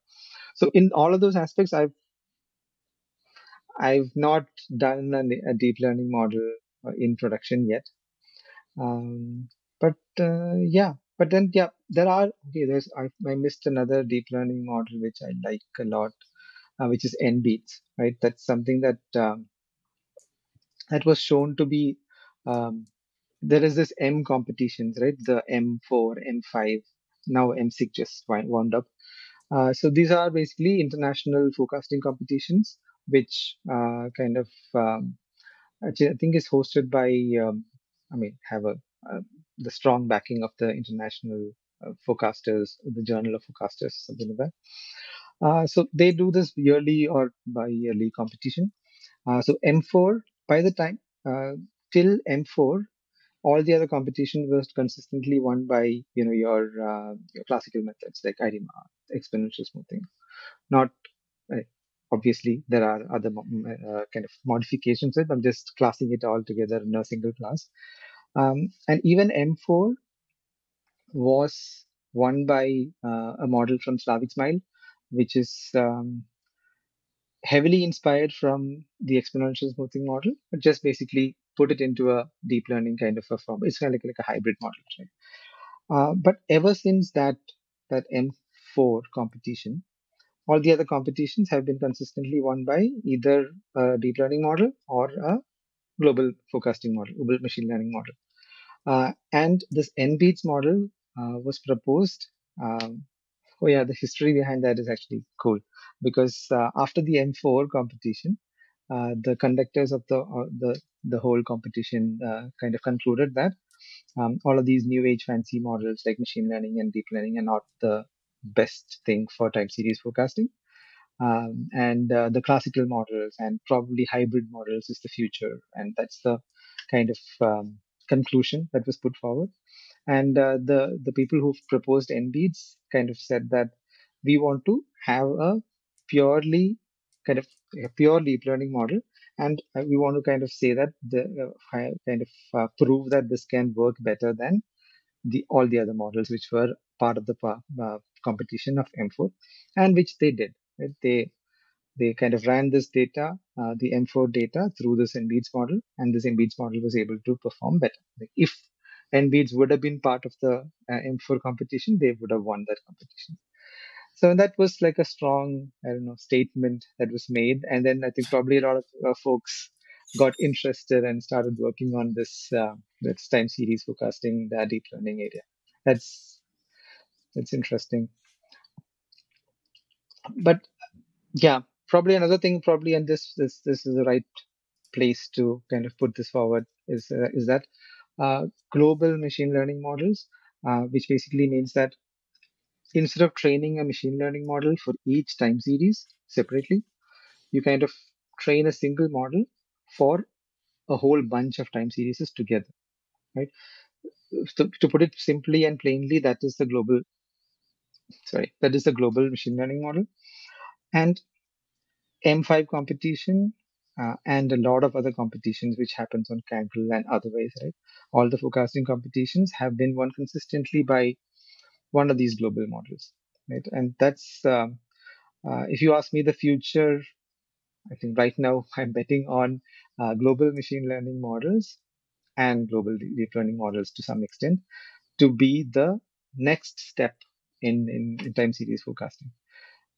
so in all of those aspects i've i've not done a, a deep learning model uh, in production yet. Um, but uh, yeah but then yeah there are okay there's I, I missed another deep learning model which i like a lot uh, which is nbeats right? That's something that um, that was shown to be um, there is this M competitions, right? The M4, M5 now M6 just wound up. Uh, so these are basically international forecasting competitions, which uh, kind of um, I think is hosted by um, I mean have a the strong backing of the international uh, forecasters, the Journal of Forecasters, something like that. Uh, so they do this yearly or bi-yearly competition. Uh, so M4, by the time till M4, all the other competition was consistently won by you know your, uh, your classical methods like ARIMA, exponential smoothing. Not uh, obviously there are other uh, kind of modifications. But I'm just classing it all together in a single class. Um, and even M4 was won by uh, a model from Slawek Smyl, which is um, heavily inspired from the exponential smoothing model, but just basically put it into a deep learning kind of a form. It's kind of like, like a hybrid model, right? Uh, but ever since that that M4 competition, all the other competitions have been consistently won by either a deep learning model or a global forecasting model, global machine learning model. Uh, and this NBEATS model uh, was proposed. Um, oh yeah, the history behind that is actually cool because uh, after the M4 competition, uh, the conductors of the uh, the the whole competition uh, kind of concluded that um, all of these new age fancy models like machine learning and deep learning are not the best thing for time series forecasting. Um, and uh, the classical models and probably hybrid models is the future, and that's the kind of um, conclusion that was put forward. And uh, the the people who proposed NBEATS kind of said that we want to have a purely kind of a pure deep learning model, and uh, we want to kind of say that the uh, kind of uh, prove that this can work better than the all the other models which were part of the uh, competition of M4, and which they did. Right? They they kind of ran this data, uh, the M4 data, through this NBEATS model, and this NBEATS model was able to perform better. If NBEATS would have been part of the uh, M4 competition, they would have won that competition. So that was like a strong, I don't know, statement that was made, and then I think probably a lot of uh, folks got interested and started working on this uh, this time series forecasting, the deep learning area. That's that's interesting. But yeah, probably another thing, probably, and this this this is the right place to kind of put this forward is uh, is that uh, global machine learning models, uh, which basically means that instead of training a machine learning model for each time series separately, you kind of train a single model for a whole bunch of time series together, right? To, to put it simply and plainly, that is the global, sorry, that is the global machine learning model. And M5 competition uh, and a lot of other competitions which happens on Kaggle and otherwise, right? All the forecasting competitions have been won consistently by one of these global models, right? And that's, um, uh, if you ask me the future, I think right now I'm betting on uh, global machine learning models and global deep learning models to some extent to be the next step in, in, in time series forecasting.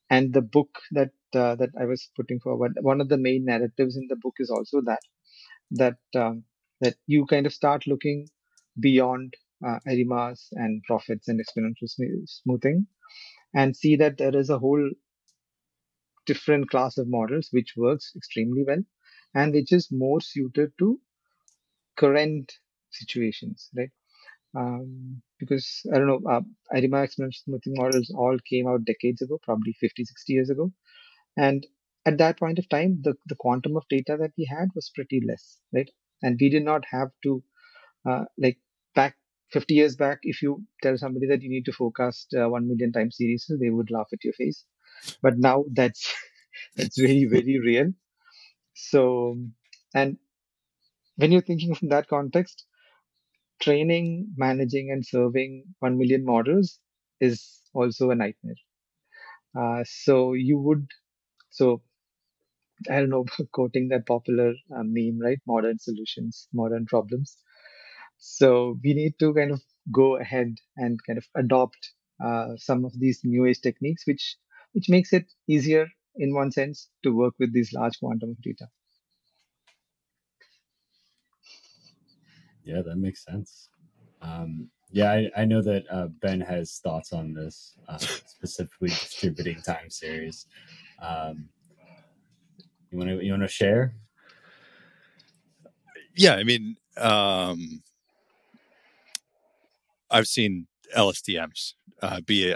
And the book that uh, that I was putting forward, one of the main narratives in the book is also that that um, that you kind of start looking beyond uh, and Prophets and exponential smoothing and see that there is a whole different class of models which works extremely well and which is more suited to current situations, right? Um, because I don't know, uh, ARIMA exponential smoothing models all came out decades ago, probably 50, 60 years ago. And at that point of time, the, the quantum of data that we had was pretty less, right? And we did not have to, uh, like back 50 years back, if you tell somebody that you need to forecast uh, 1 million time series, they would laugh at your face. But now that's, that's very, very real. So, and when you're thinking from that context, training, managing, and serving 1 million models is also a nightmare. Uh, so you would, so I don't know, quoting that popular uh, meme, right? Modern solutions, modern problems. So we need to kind of go ahead and kind of adopt uh, some of these new age techniques, which which makes it easier in one sense to work with these large quantum of data. Yeah, that makes sense. Um, Yeah, I, I know that uh, Ben has thoughts on this, uh, specifically distributing time series. Um, you want to you want to share? Yeah, I mean, um, I've seen LSTMs uh, be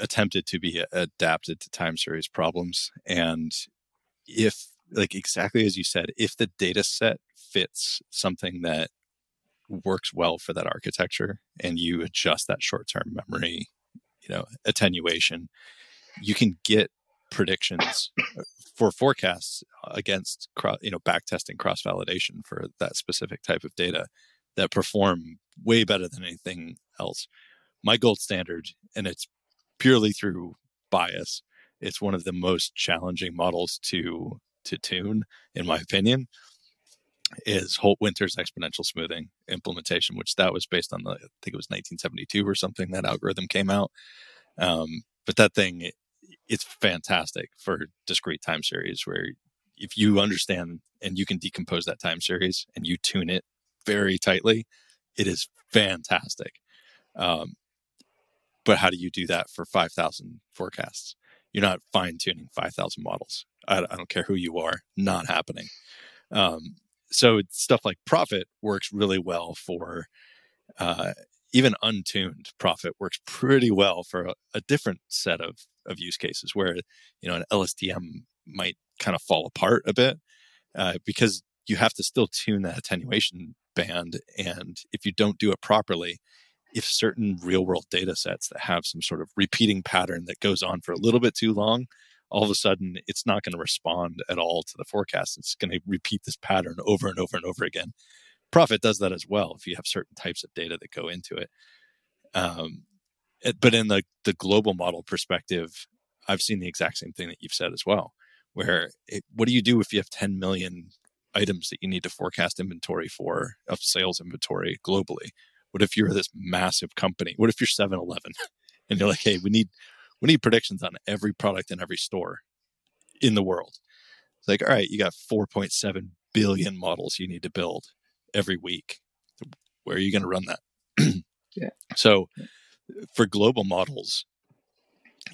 attempted to be adapted to time series problems, and if like exactly as you said, if the data set fits something that works well for that architecture and you adjust that short-term memory you know attenuation you can get predictions for forecasts against you know back testing cross validation for that specific type of data that perform way better than anything else my gold standard and it's purely through bias it's one of the most challenging models to to tune in my opinion is Holt Winters exponential smoothing implementation, which that was based on the I think it was 1972 or something that algorithm came out. Um, but that thing, it, it's fantastic for discrete time series where if you understand and you can decompose that time series and you tune it very tightly, it is fantastic. Um, but how do you do that for 5,000 forecasts? You're not fine tuning 5,000 models. I, I, don't care who you are, not happening. Um, so stuff like Prophet works really well for uh, even untuned Prophet works pretty well for a, a, different set of of use cases where you know an LSTM might kind of fall apart a bit uh, because you have to still tune that attenuation band and if you don't do it properly if certain real world data sets that have some sort of repeating pattern that goes on for a little bit too long all of a sudden it's not going to respond at all to the forecast. It's going to repeat this pattern over and over and over again. Prophet does that as well if you have certain types of data that go into it. Um, it, but in the, the global model perspective, I've seen the exact same thing that you've said as well. Where it, what do you do if you have 10 million items that you need to forecast inventory for of sales inventory globally? What if you're this massive company? What if you're 7 Eleven and you're like, hey, we need we need predictions on every product in every store in the world. It's like, all right, you got 4.7 billion models you need to build every week. Where are you going to run that? yeah. So for global models,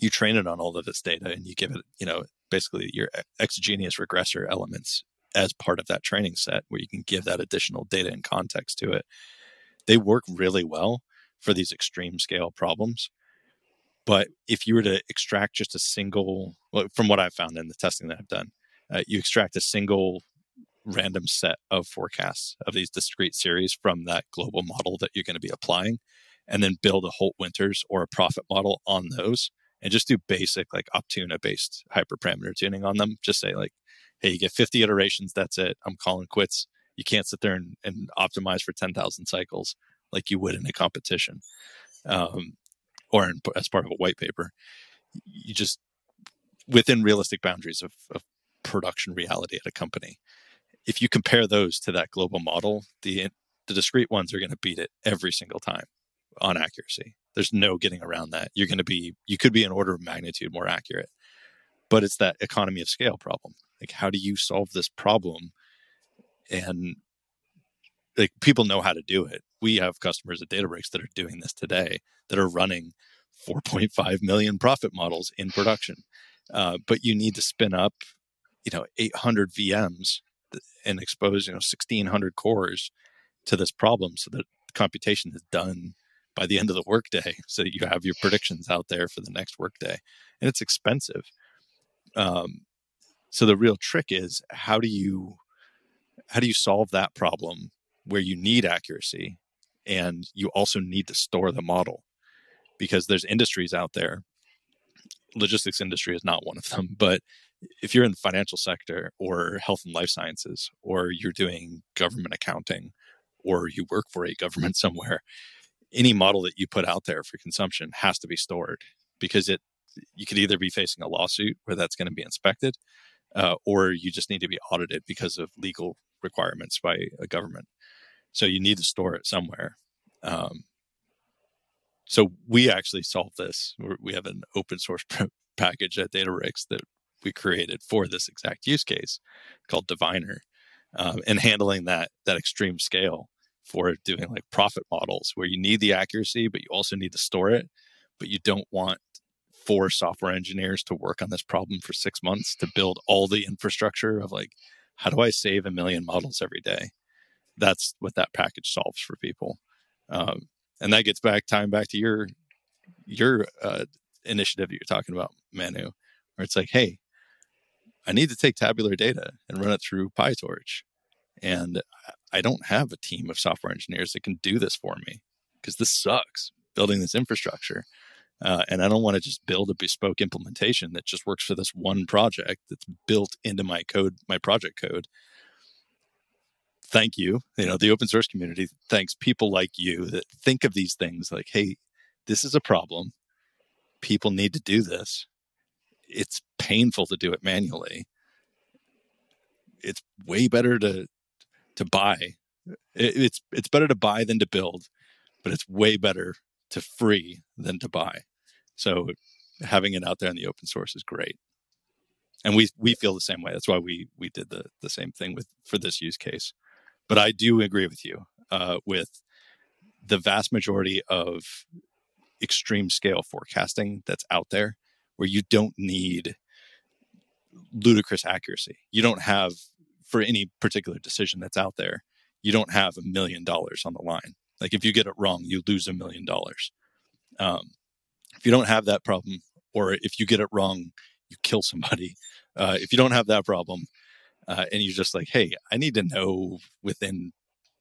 you train it on all of this data and you give it, you know, basically your exogenous regressor elements as part of that training set where you can give that additional data and context to it. They work really well for these extreme scale problems. But if you were to extract just a single, well, from what I've found in the testing that I've done, uh, you extract a single random set of forecasts of these discrete series from that global model that you're going to be applying, and then build a Holt Winters or a Prophet model on those, and just do basic like Optuna based hyperparameter tuning on them. Just say like, hey, you get 50 iterations, that's it. I'm calling quits. You can't sit there and, and optimize for 10,000 cycles like you would in a competition. Um, or in, as part of a white paper. You just within realistic boundaries of, of production reality at a company. If you compare those to that global model, the the discrete ones are going to beat it every single time on accuracy. There's no getting around that. You're going to be you could be an order of magnitude more accurate. But it's that economy of scale problem. Like how do you solve this problem and like people know how to do it. We have customers at Databricks that are doing this today that are running 4.5 million Prophet models in production. Uh, but you need to spin up, you know, 800 VMs and expose, you know, 1600 cores to this problem so that computation is done by the end of the workday so you have your predictions out there for the next workday and it's expensive um, so the real trick is how do you how do you solve that problem where you need accuracy and you also need to store the model? Because there's industries out there logistics industry is not one of them but if you're in the financial sector or health and life sciences or you're doing government accounting or you work for a government somewhere any model that you put out there for consumption has to be stored because it you could either be facing a lawsuit where that's going to be inspected uh, or you just need to be audited because of legal requirements by a government so you need to store it somewhere. Um, so we actually solve this. We have an open source package at Databricks that we created for this exact use case called Diviner, um, and handling that that extreme scale for doing like Prophet models where you need the accuracy, but you also need to store it, but you don't want four software engineers to work on this problem for six months to build all the infrastructure of like, how do I save a million models every day? That's what that package solves for people. Um, and that gets back time back to your your uh, initiative you're talking about, Manu, where it's like, hey, I need to take tabular data and run it through PyTorch. And I don't have a team of software engineers that can do this for me because this sucks building this infrastructure. Uh, and I don't want to just build a bespoke implementation that just works for this one project that's built into my code, my project code. Thank you. You know, the open source community thanks people like you that think of these things like, hey, this is a problem. People need to do this. It's painful to do it manually. It's way better to to buy. It, it's it's better to buy than to build, but it's way better to free than to buy. So having it out there in the open source is great. And we we feel the same way. That's why we we did the the same thing with for this use case. But I do agree with you uh, with the vast majority of extreme scale forecasting that's out there, where you don't need ludicrous accuracy. You don't have for any particular decision that's out there. You don't have a million dollars on the line. Like if you get it wrong, you lose a million dollars. Um, if you don't have that problem, or if you get it wrong, you kill somebody. Uh, if you don't have that problem, uh, and you're just like, hey, I need to know within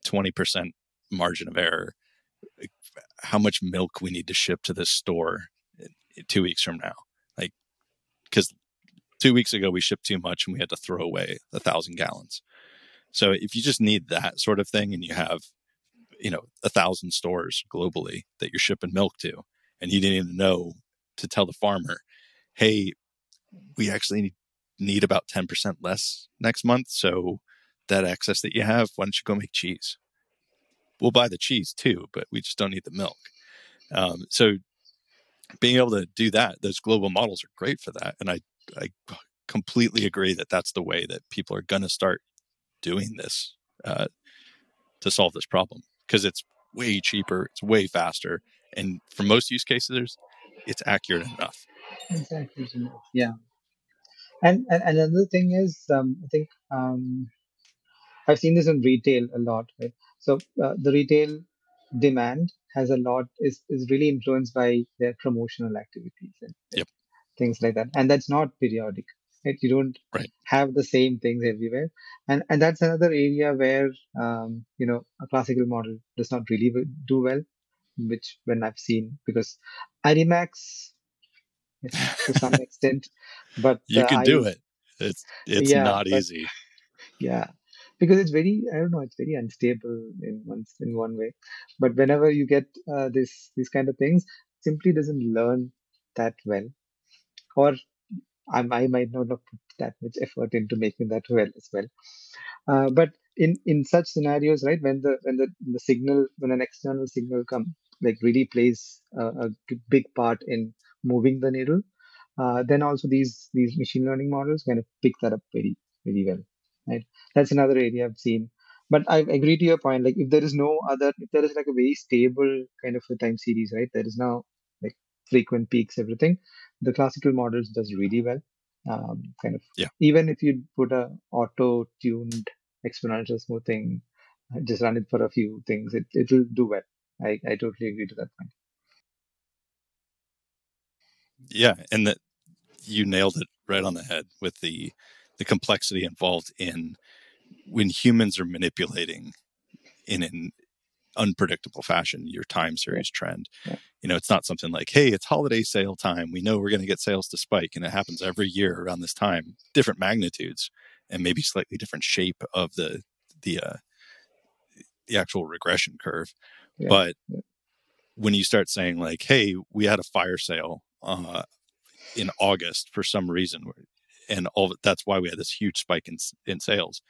20% margin of error how much milk we need to ship to this store two weeks from now. Like, because two weeks ago we shipped too much and we had to throw away a thousand gallons. So if you just need that sort of thing and you have, you know, a thousand stores globally that you're shipping milk to, and you didn't even know to tell the farmer, hey, we actually need, need about 10% less next month. So that excess that you have, why don't you go make cheese? We'll buy the cheese too, but we just don't need the milk. Um, so being able to do that, those global models are great for that. And I, I completely agree that that's the way that people are going to start doing this uh, to solve this problem because it's way cheaper, it's way faster, and for most use cases, it's accurate enough. Exactly. Yeah. And, and another thing is, um, I think um, I've seen this in retail a lot. Right? So uh, the retail demand has a lot is is really influenced by their promotional activities and yep. things like that, and that's not periodic. Right? You don't right. have the same things everywhere, and and that's another area where um, you know a classical model does not really do well which when I've seen because ARIMAX to some extent, but you uh, can I, do it. It's it's yeah, not but, easy. Yeah, because it's very I don't know it's very unstable in one in one way. But whenever you get uh, this these kind of things, simply doesn't learn that well, or I, I might not have put that much effort into making that well as well. Uh, but in in such scenarios, right, when the when the the signal when an external signal come like really plays a, a big part in moving the needle. Uh, then also these these machine learning models kind of pick that up very very well. Right, that's another area I've seen. But I agree to your point. Like if there is no other, if there is like a very stable kind of a time series, right? There is now like frequent peaks, everything. The classical models does really well. Um, kind of yeah. Even if you put a auto tuned exponential smoothing, just run it for a few things, it it will do well. I, I totally agree to that point. Yeah, and that you nailed it right on the head with the the complexity involved in when humans are manipulating in an unpredictable fashion your time series trend. Yeah. You know, it's not something like, hey, it's holiday sale time. We know we're going to get sales to spike, and it happens every year around this time, different magnitudes and maybe slightly different shape of the the uh, the actual regression curve. But when you start saying like, "Hey, we had a fire sale uh, in August for some reason," and all that's why we had this huge spike in in sales,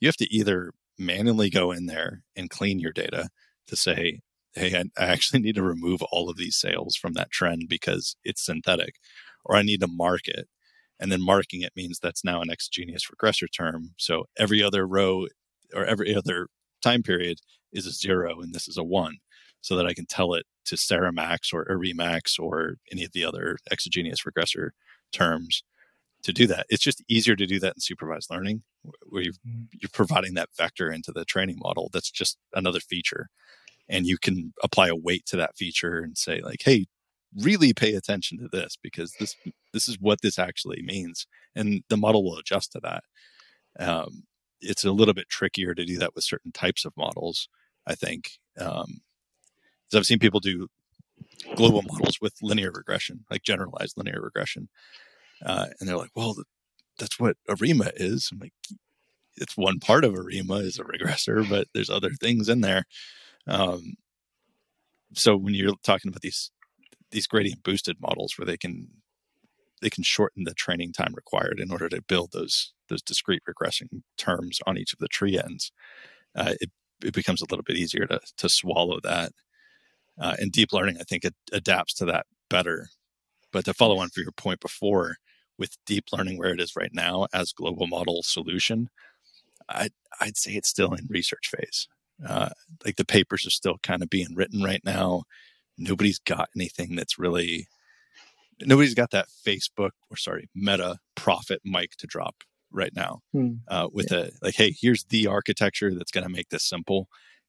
you have to either manually go in there and clean your data to say, "Hey, I, I actually need to remove all of these sales from that trend because it's synthetic," or I need to mark it. And then marking it means that's now an exogenous regressor term. So every other row or every other time period is a zero and this is a one so that I can tell it to SARIMAX or ARIMAX or any of the other exogenous regressor terms to do that. It's just easier to do that in supervised learning where you're, mm. you're providing that vector into the training model. That's just another feature. And you can apply a weight to that feature and say like, hey, really pay attention to this because this this is what this actually means, and the model will adjust to that. Um, it's a little bit trickier to do that with certain types of models, I think. Um, I've seen people do global models with linear regression, like generalized linear regression, uh, and they're like, "Well, that's what ARIMA is." I'm like, "It's one part of ARIMA is a regressor, but there's other things in there." Um, so when you're talking about these these gradient boosted models where they can they can shorten the training time required in order to build those those discrete regressing terms on each of the tree ends. Uh, it it becomes a little bit easier to to swallow that. Uh, and deep learning, I think, it adapts to that better. But to follow on for your point before, with deep learning where it is right now as global model solution, I'd I'd say it's still in research phase. Uh, like the papers are still kind of being written right now nobody's got anything that's really nobody's got that Facebook or sorry Meta Prophet mic to drop right now hmm. uh, with yeah. a like, hey, here's the architecture that's going to make this simple,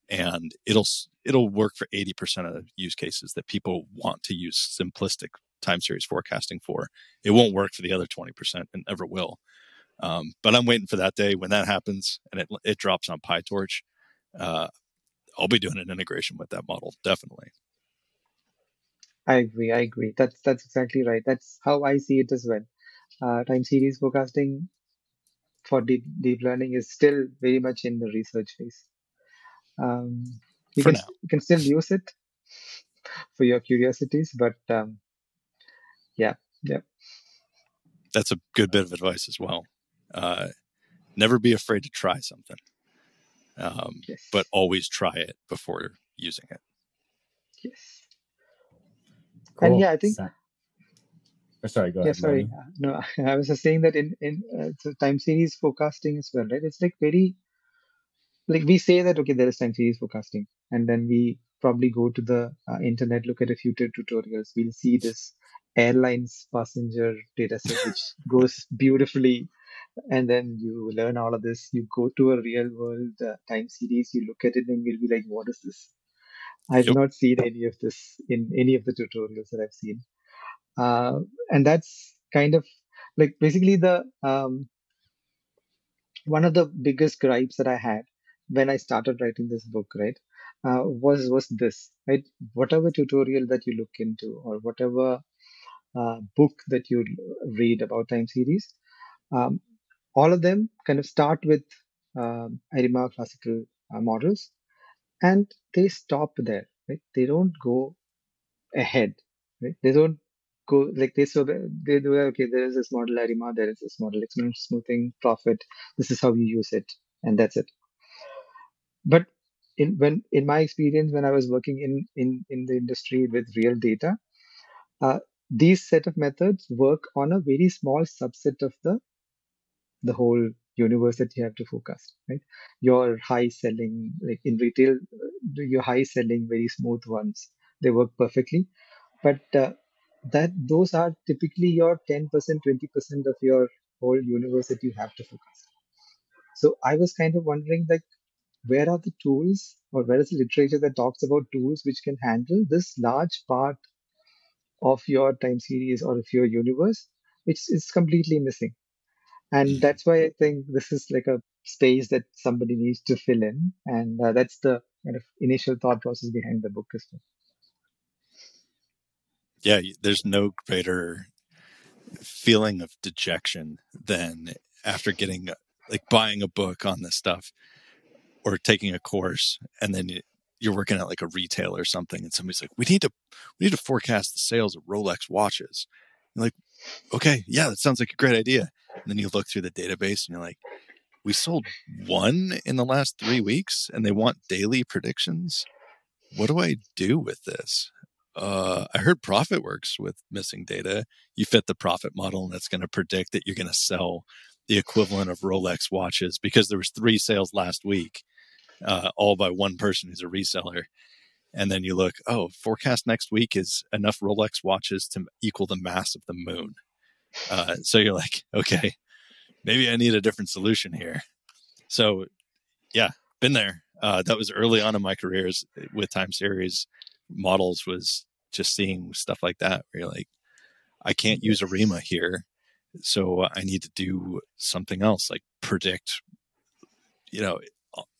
and it'll it'll work for eighty percent of use cases that people want to use simplistic time series forecasting for. It won't work for the other twenty percent, and never will. Um, but I'm waiting for that day when that happens and it it drops on PyTorch. Uh, I'll be doing an integration with that model definitely. I agree. I agree. That's that's exactly right. That's how I see it as well. Uh, time series forecasting for deep deep learning is still very much in the research phase. Um, you for can now. you can still use it for your curiosities, but um, yeah, yeah. That's a good bit of advice as well. Uh, never be afraid to try something, um, yes. but always try it before using it. Yes. Cool. And yeah, I think. Oh, sorry, go yeah, ahead. sorry. No, I was just saying that in in uh, so time series forecasting as well, right? It's like very like we say that okay, there is time series forecasting, and then we probably go to the uh, internet, look at a few tutorials. We'll see this airlines passenger data set which goes beautifully and then you learn all of this you go to a real world uh, time series you look at it and you'll be like what is this I've yep. not seen any of this in any of the tutorials that I've seen. Uh, and that's kind of like basically the um, one of the biggest gripes that I had when I started writing this book, right, uh, was was this, right? Whatever tutorial that you look into or whatever uh, book that you read about time series, um, all of them kind of start with um, ARIMA classical uh, models and they stop there right? They don't go ahead right? They don't go like they so they do okay there is this model arima there is this model exponential smoothing Prophet this is how you use it and that's it. But in when in my experience when i was working in in in the industry with real data uh, these set of methods work on a very small subset of the the whole universe that you have to focus right? Your high selling like in retail your high selling very smooth ones they work perfectly. But uh, that those are typically your 10% 20% of your whole universe that you have to focus. So i was kind of wondering like where are the tools or where is the literature that talks about tools which can handle this large part of your time series or of your universe? Which is completely missing and that's why i think this is like a space that somebody needs to fill in. And uh, that's the kind of initial thought process behind the book as yeah there's no greater feeling of dejection than after getting like buying a book on this stuff or taking a course and then you're working at like a retail or something and somebody's like we need to we need to forecast the sales of rolex watches. Like okay yeah that sounds like a great idea and then you look through the database and you're like, we sold one in the last three weeks and they want daily predictions. What do I do with this? Uh, I heard Prophet works with missing data. You fit the Prophet model and that's going to predict that you're going to sell the equivalent of Rolex watches because there was three sales last week. uh, all by one person who's a reseller. And then you look, oh, forecast next week is enough Rolex watches to equal the mass of the moon. Uh, so you're like, okay, maybe I need a different solution here. So, yeah, been there. Uh, that was early on in my careers with time series models was just seeing stuff like that where you're like, I can't use ARIMA here. So I need to do something else, like predict, you know,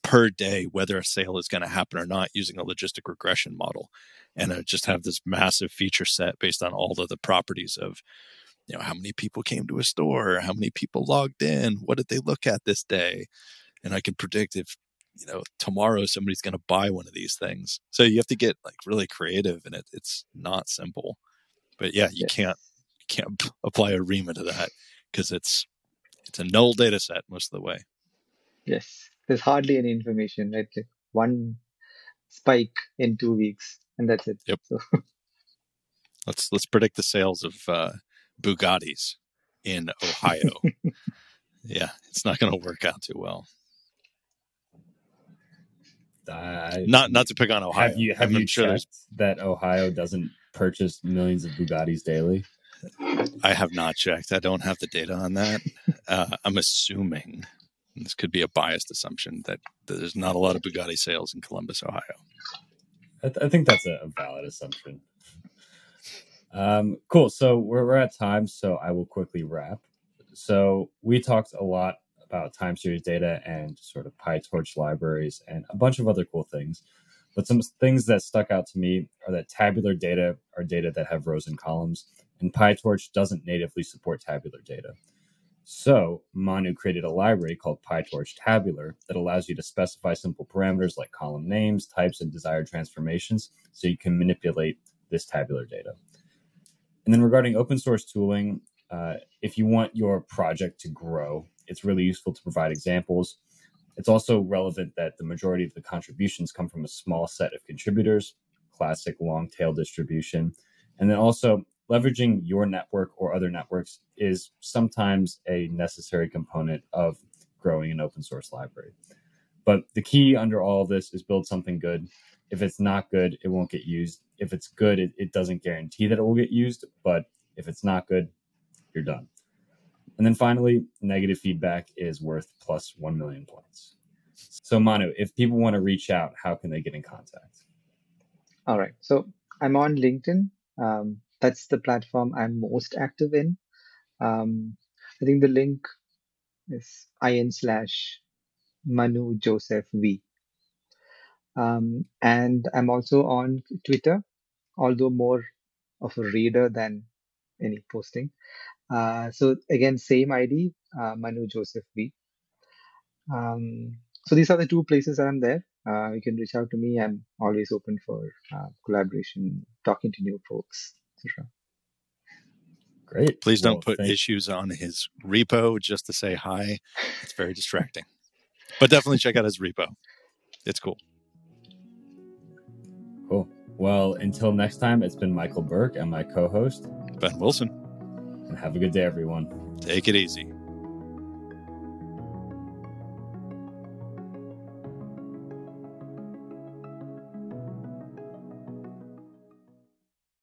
per day whether a sale is going to happen or not using a logistic regression model and uh, just have this massive feature set based on all of the properties of you know how many people came to a store how many people logged in what did they look at this day? And i can predict if you know tomorrow somebody's going to buy one of these things. So you have to get like really creative and it, it's not simple. But yeah you can't you can't apply ARIMA to that because it's it's a null data set most of the way. Yes. There's hardly any information right like one spike in two weeks and that's it. Yep. So. let's let's predict the sales of uh, bugattis in ohio yeah it's not going to work out too well uh, not not to pick on Ohio. Have you have I'm you sure checked that Ohio doesn't purchase millions of Bugattis daily? I have not checked. I don't have the data on that. Uh, I'm assuming this could be a biased assumption that there's not a lot of Bugatti sales in Columbus, Ohio. I, th- I think that's a, a valid assumption. Um, cool. So we're, we're at time, so I will quickly wrap. So we talked a lot about time series data and sort of PyTorch libraries and a bunch of other cool things. But some things that stuck out to me are that tabular data are data that have rows and columns, and PyTorch doesn't natively support tabular data. So Manu created a library called PyTorch Tabular that allows you to specify simple parameters like column names, types, and desired transformations so you can manipulate this tabular data. And then regarding open source tooling, uh, if you want your project to grow, it's really useful to provide examples. It's also relevant that the majority of the contributions come from a small set of contributors, classic long tail distribution. And then also leveraging your network or other networks is sometimes a necessary component of growing an open source library. But the key under all of this is build something good. If it's not good, it won't get used. If it's good, it, it doesn't guarantee that it will get used. But if it's not good, you're done. And then finally, negative feedback is worth plus 1 million points. So, Manu, if people want to reach out, how can they get in contact? All right. So, I'm on LinkedIn. Um, that's the platform I'm most active in. Um, I think the link is in slash Manu Joseph V. Um, and I'm also on Twitter, although more of a reader than any posting. Uh, so again, same ID, uh, Manu Joseph V. Um, so these are the two places I'm there. Uh, you can reach out to me. I'm always open for uh, collaboration, talking to new folks, etc. Great. Please don't put thanks. issues on his repo just to say hi. It's very distracting. but definitely check out his repo. It's cool. Cool. Well, until next time, it's been Michael Berk and my co host, Ben Wilson and have a good day, everyone. Take it easy.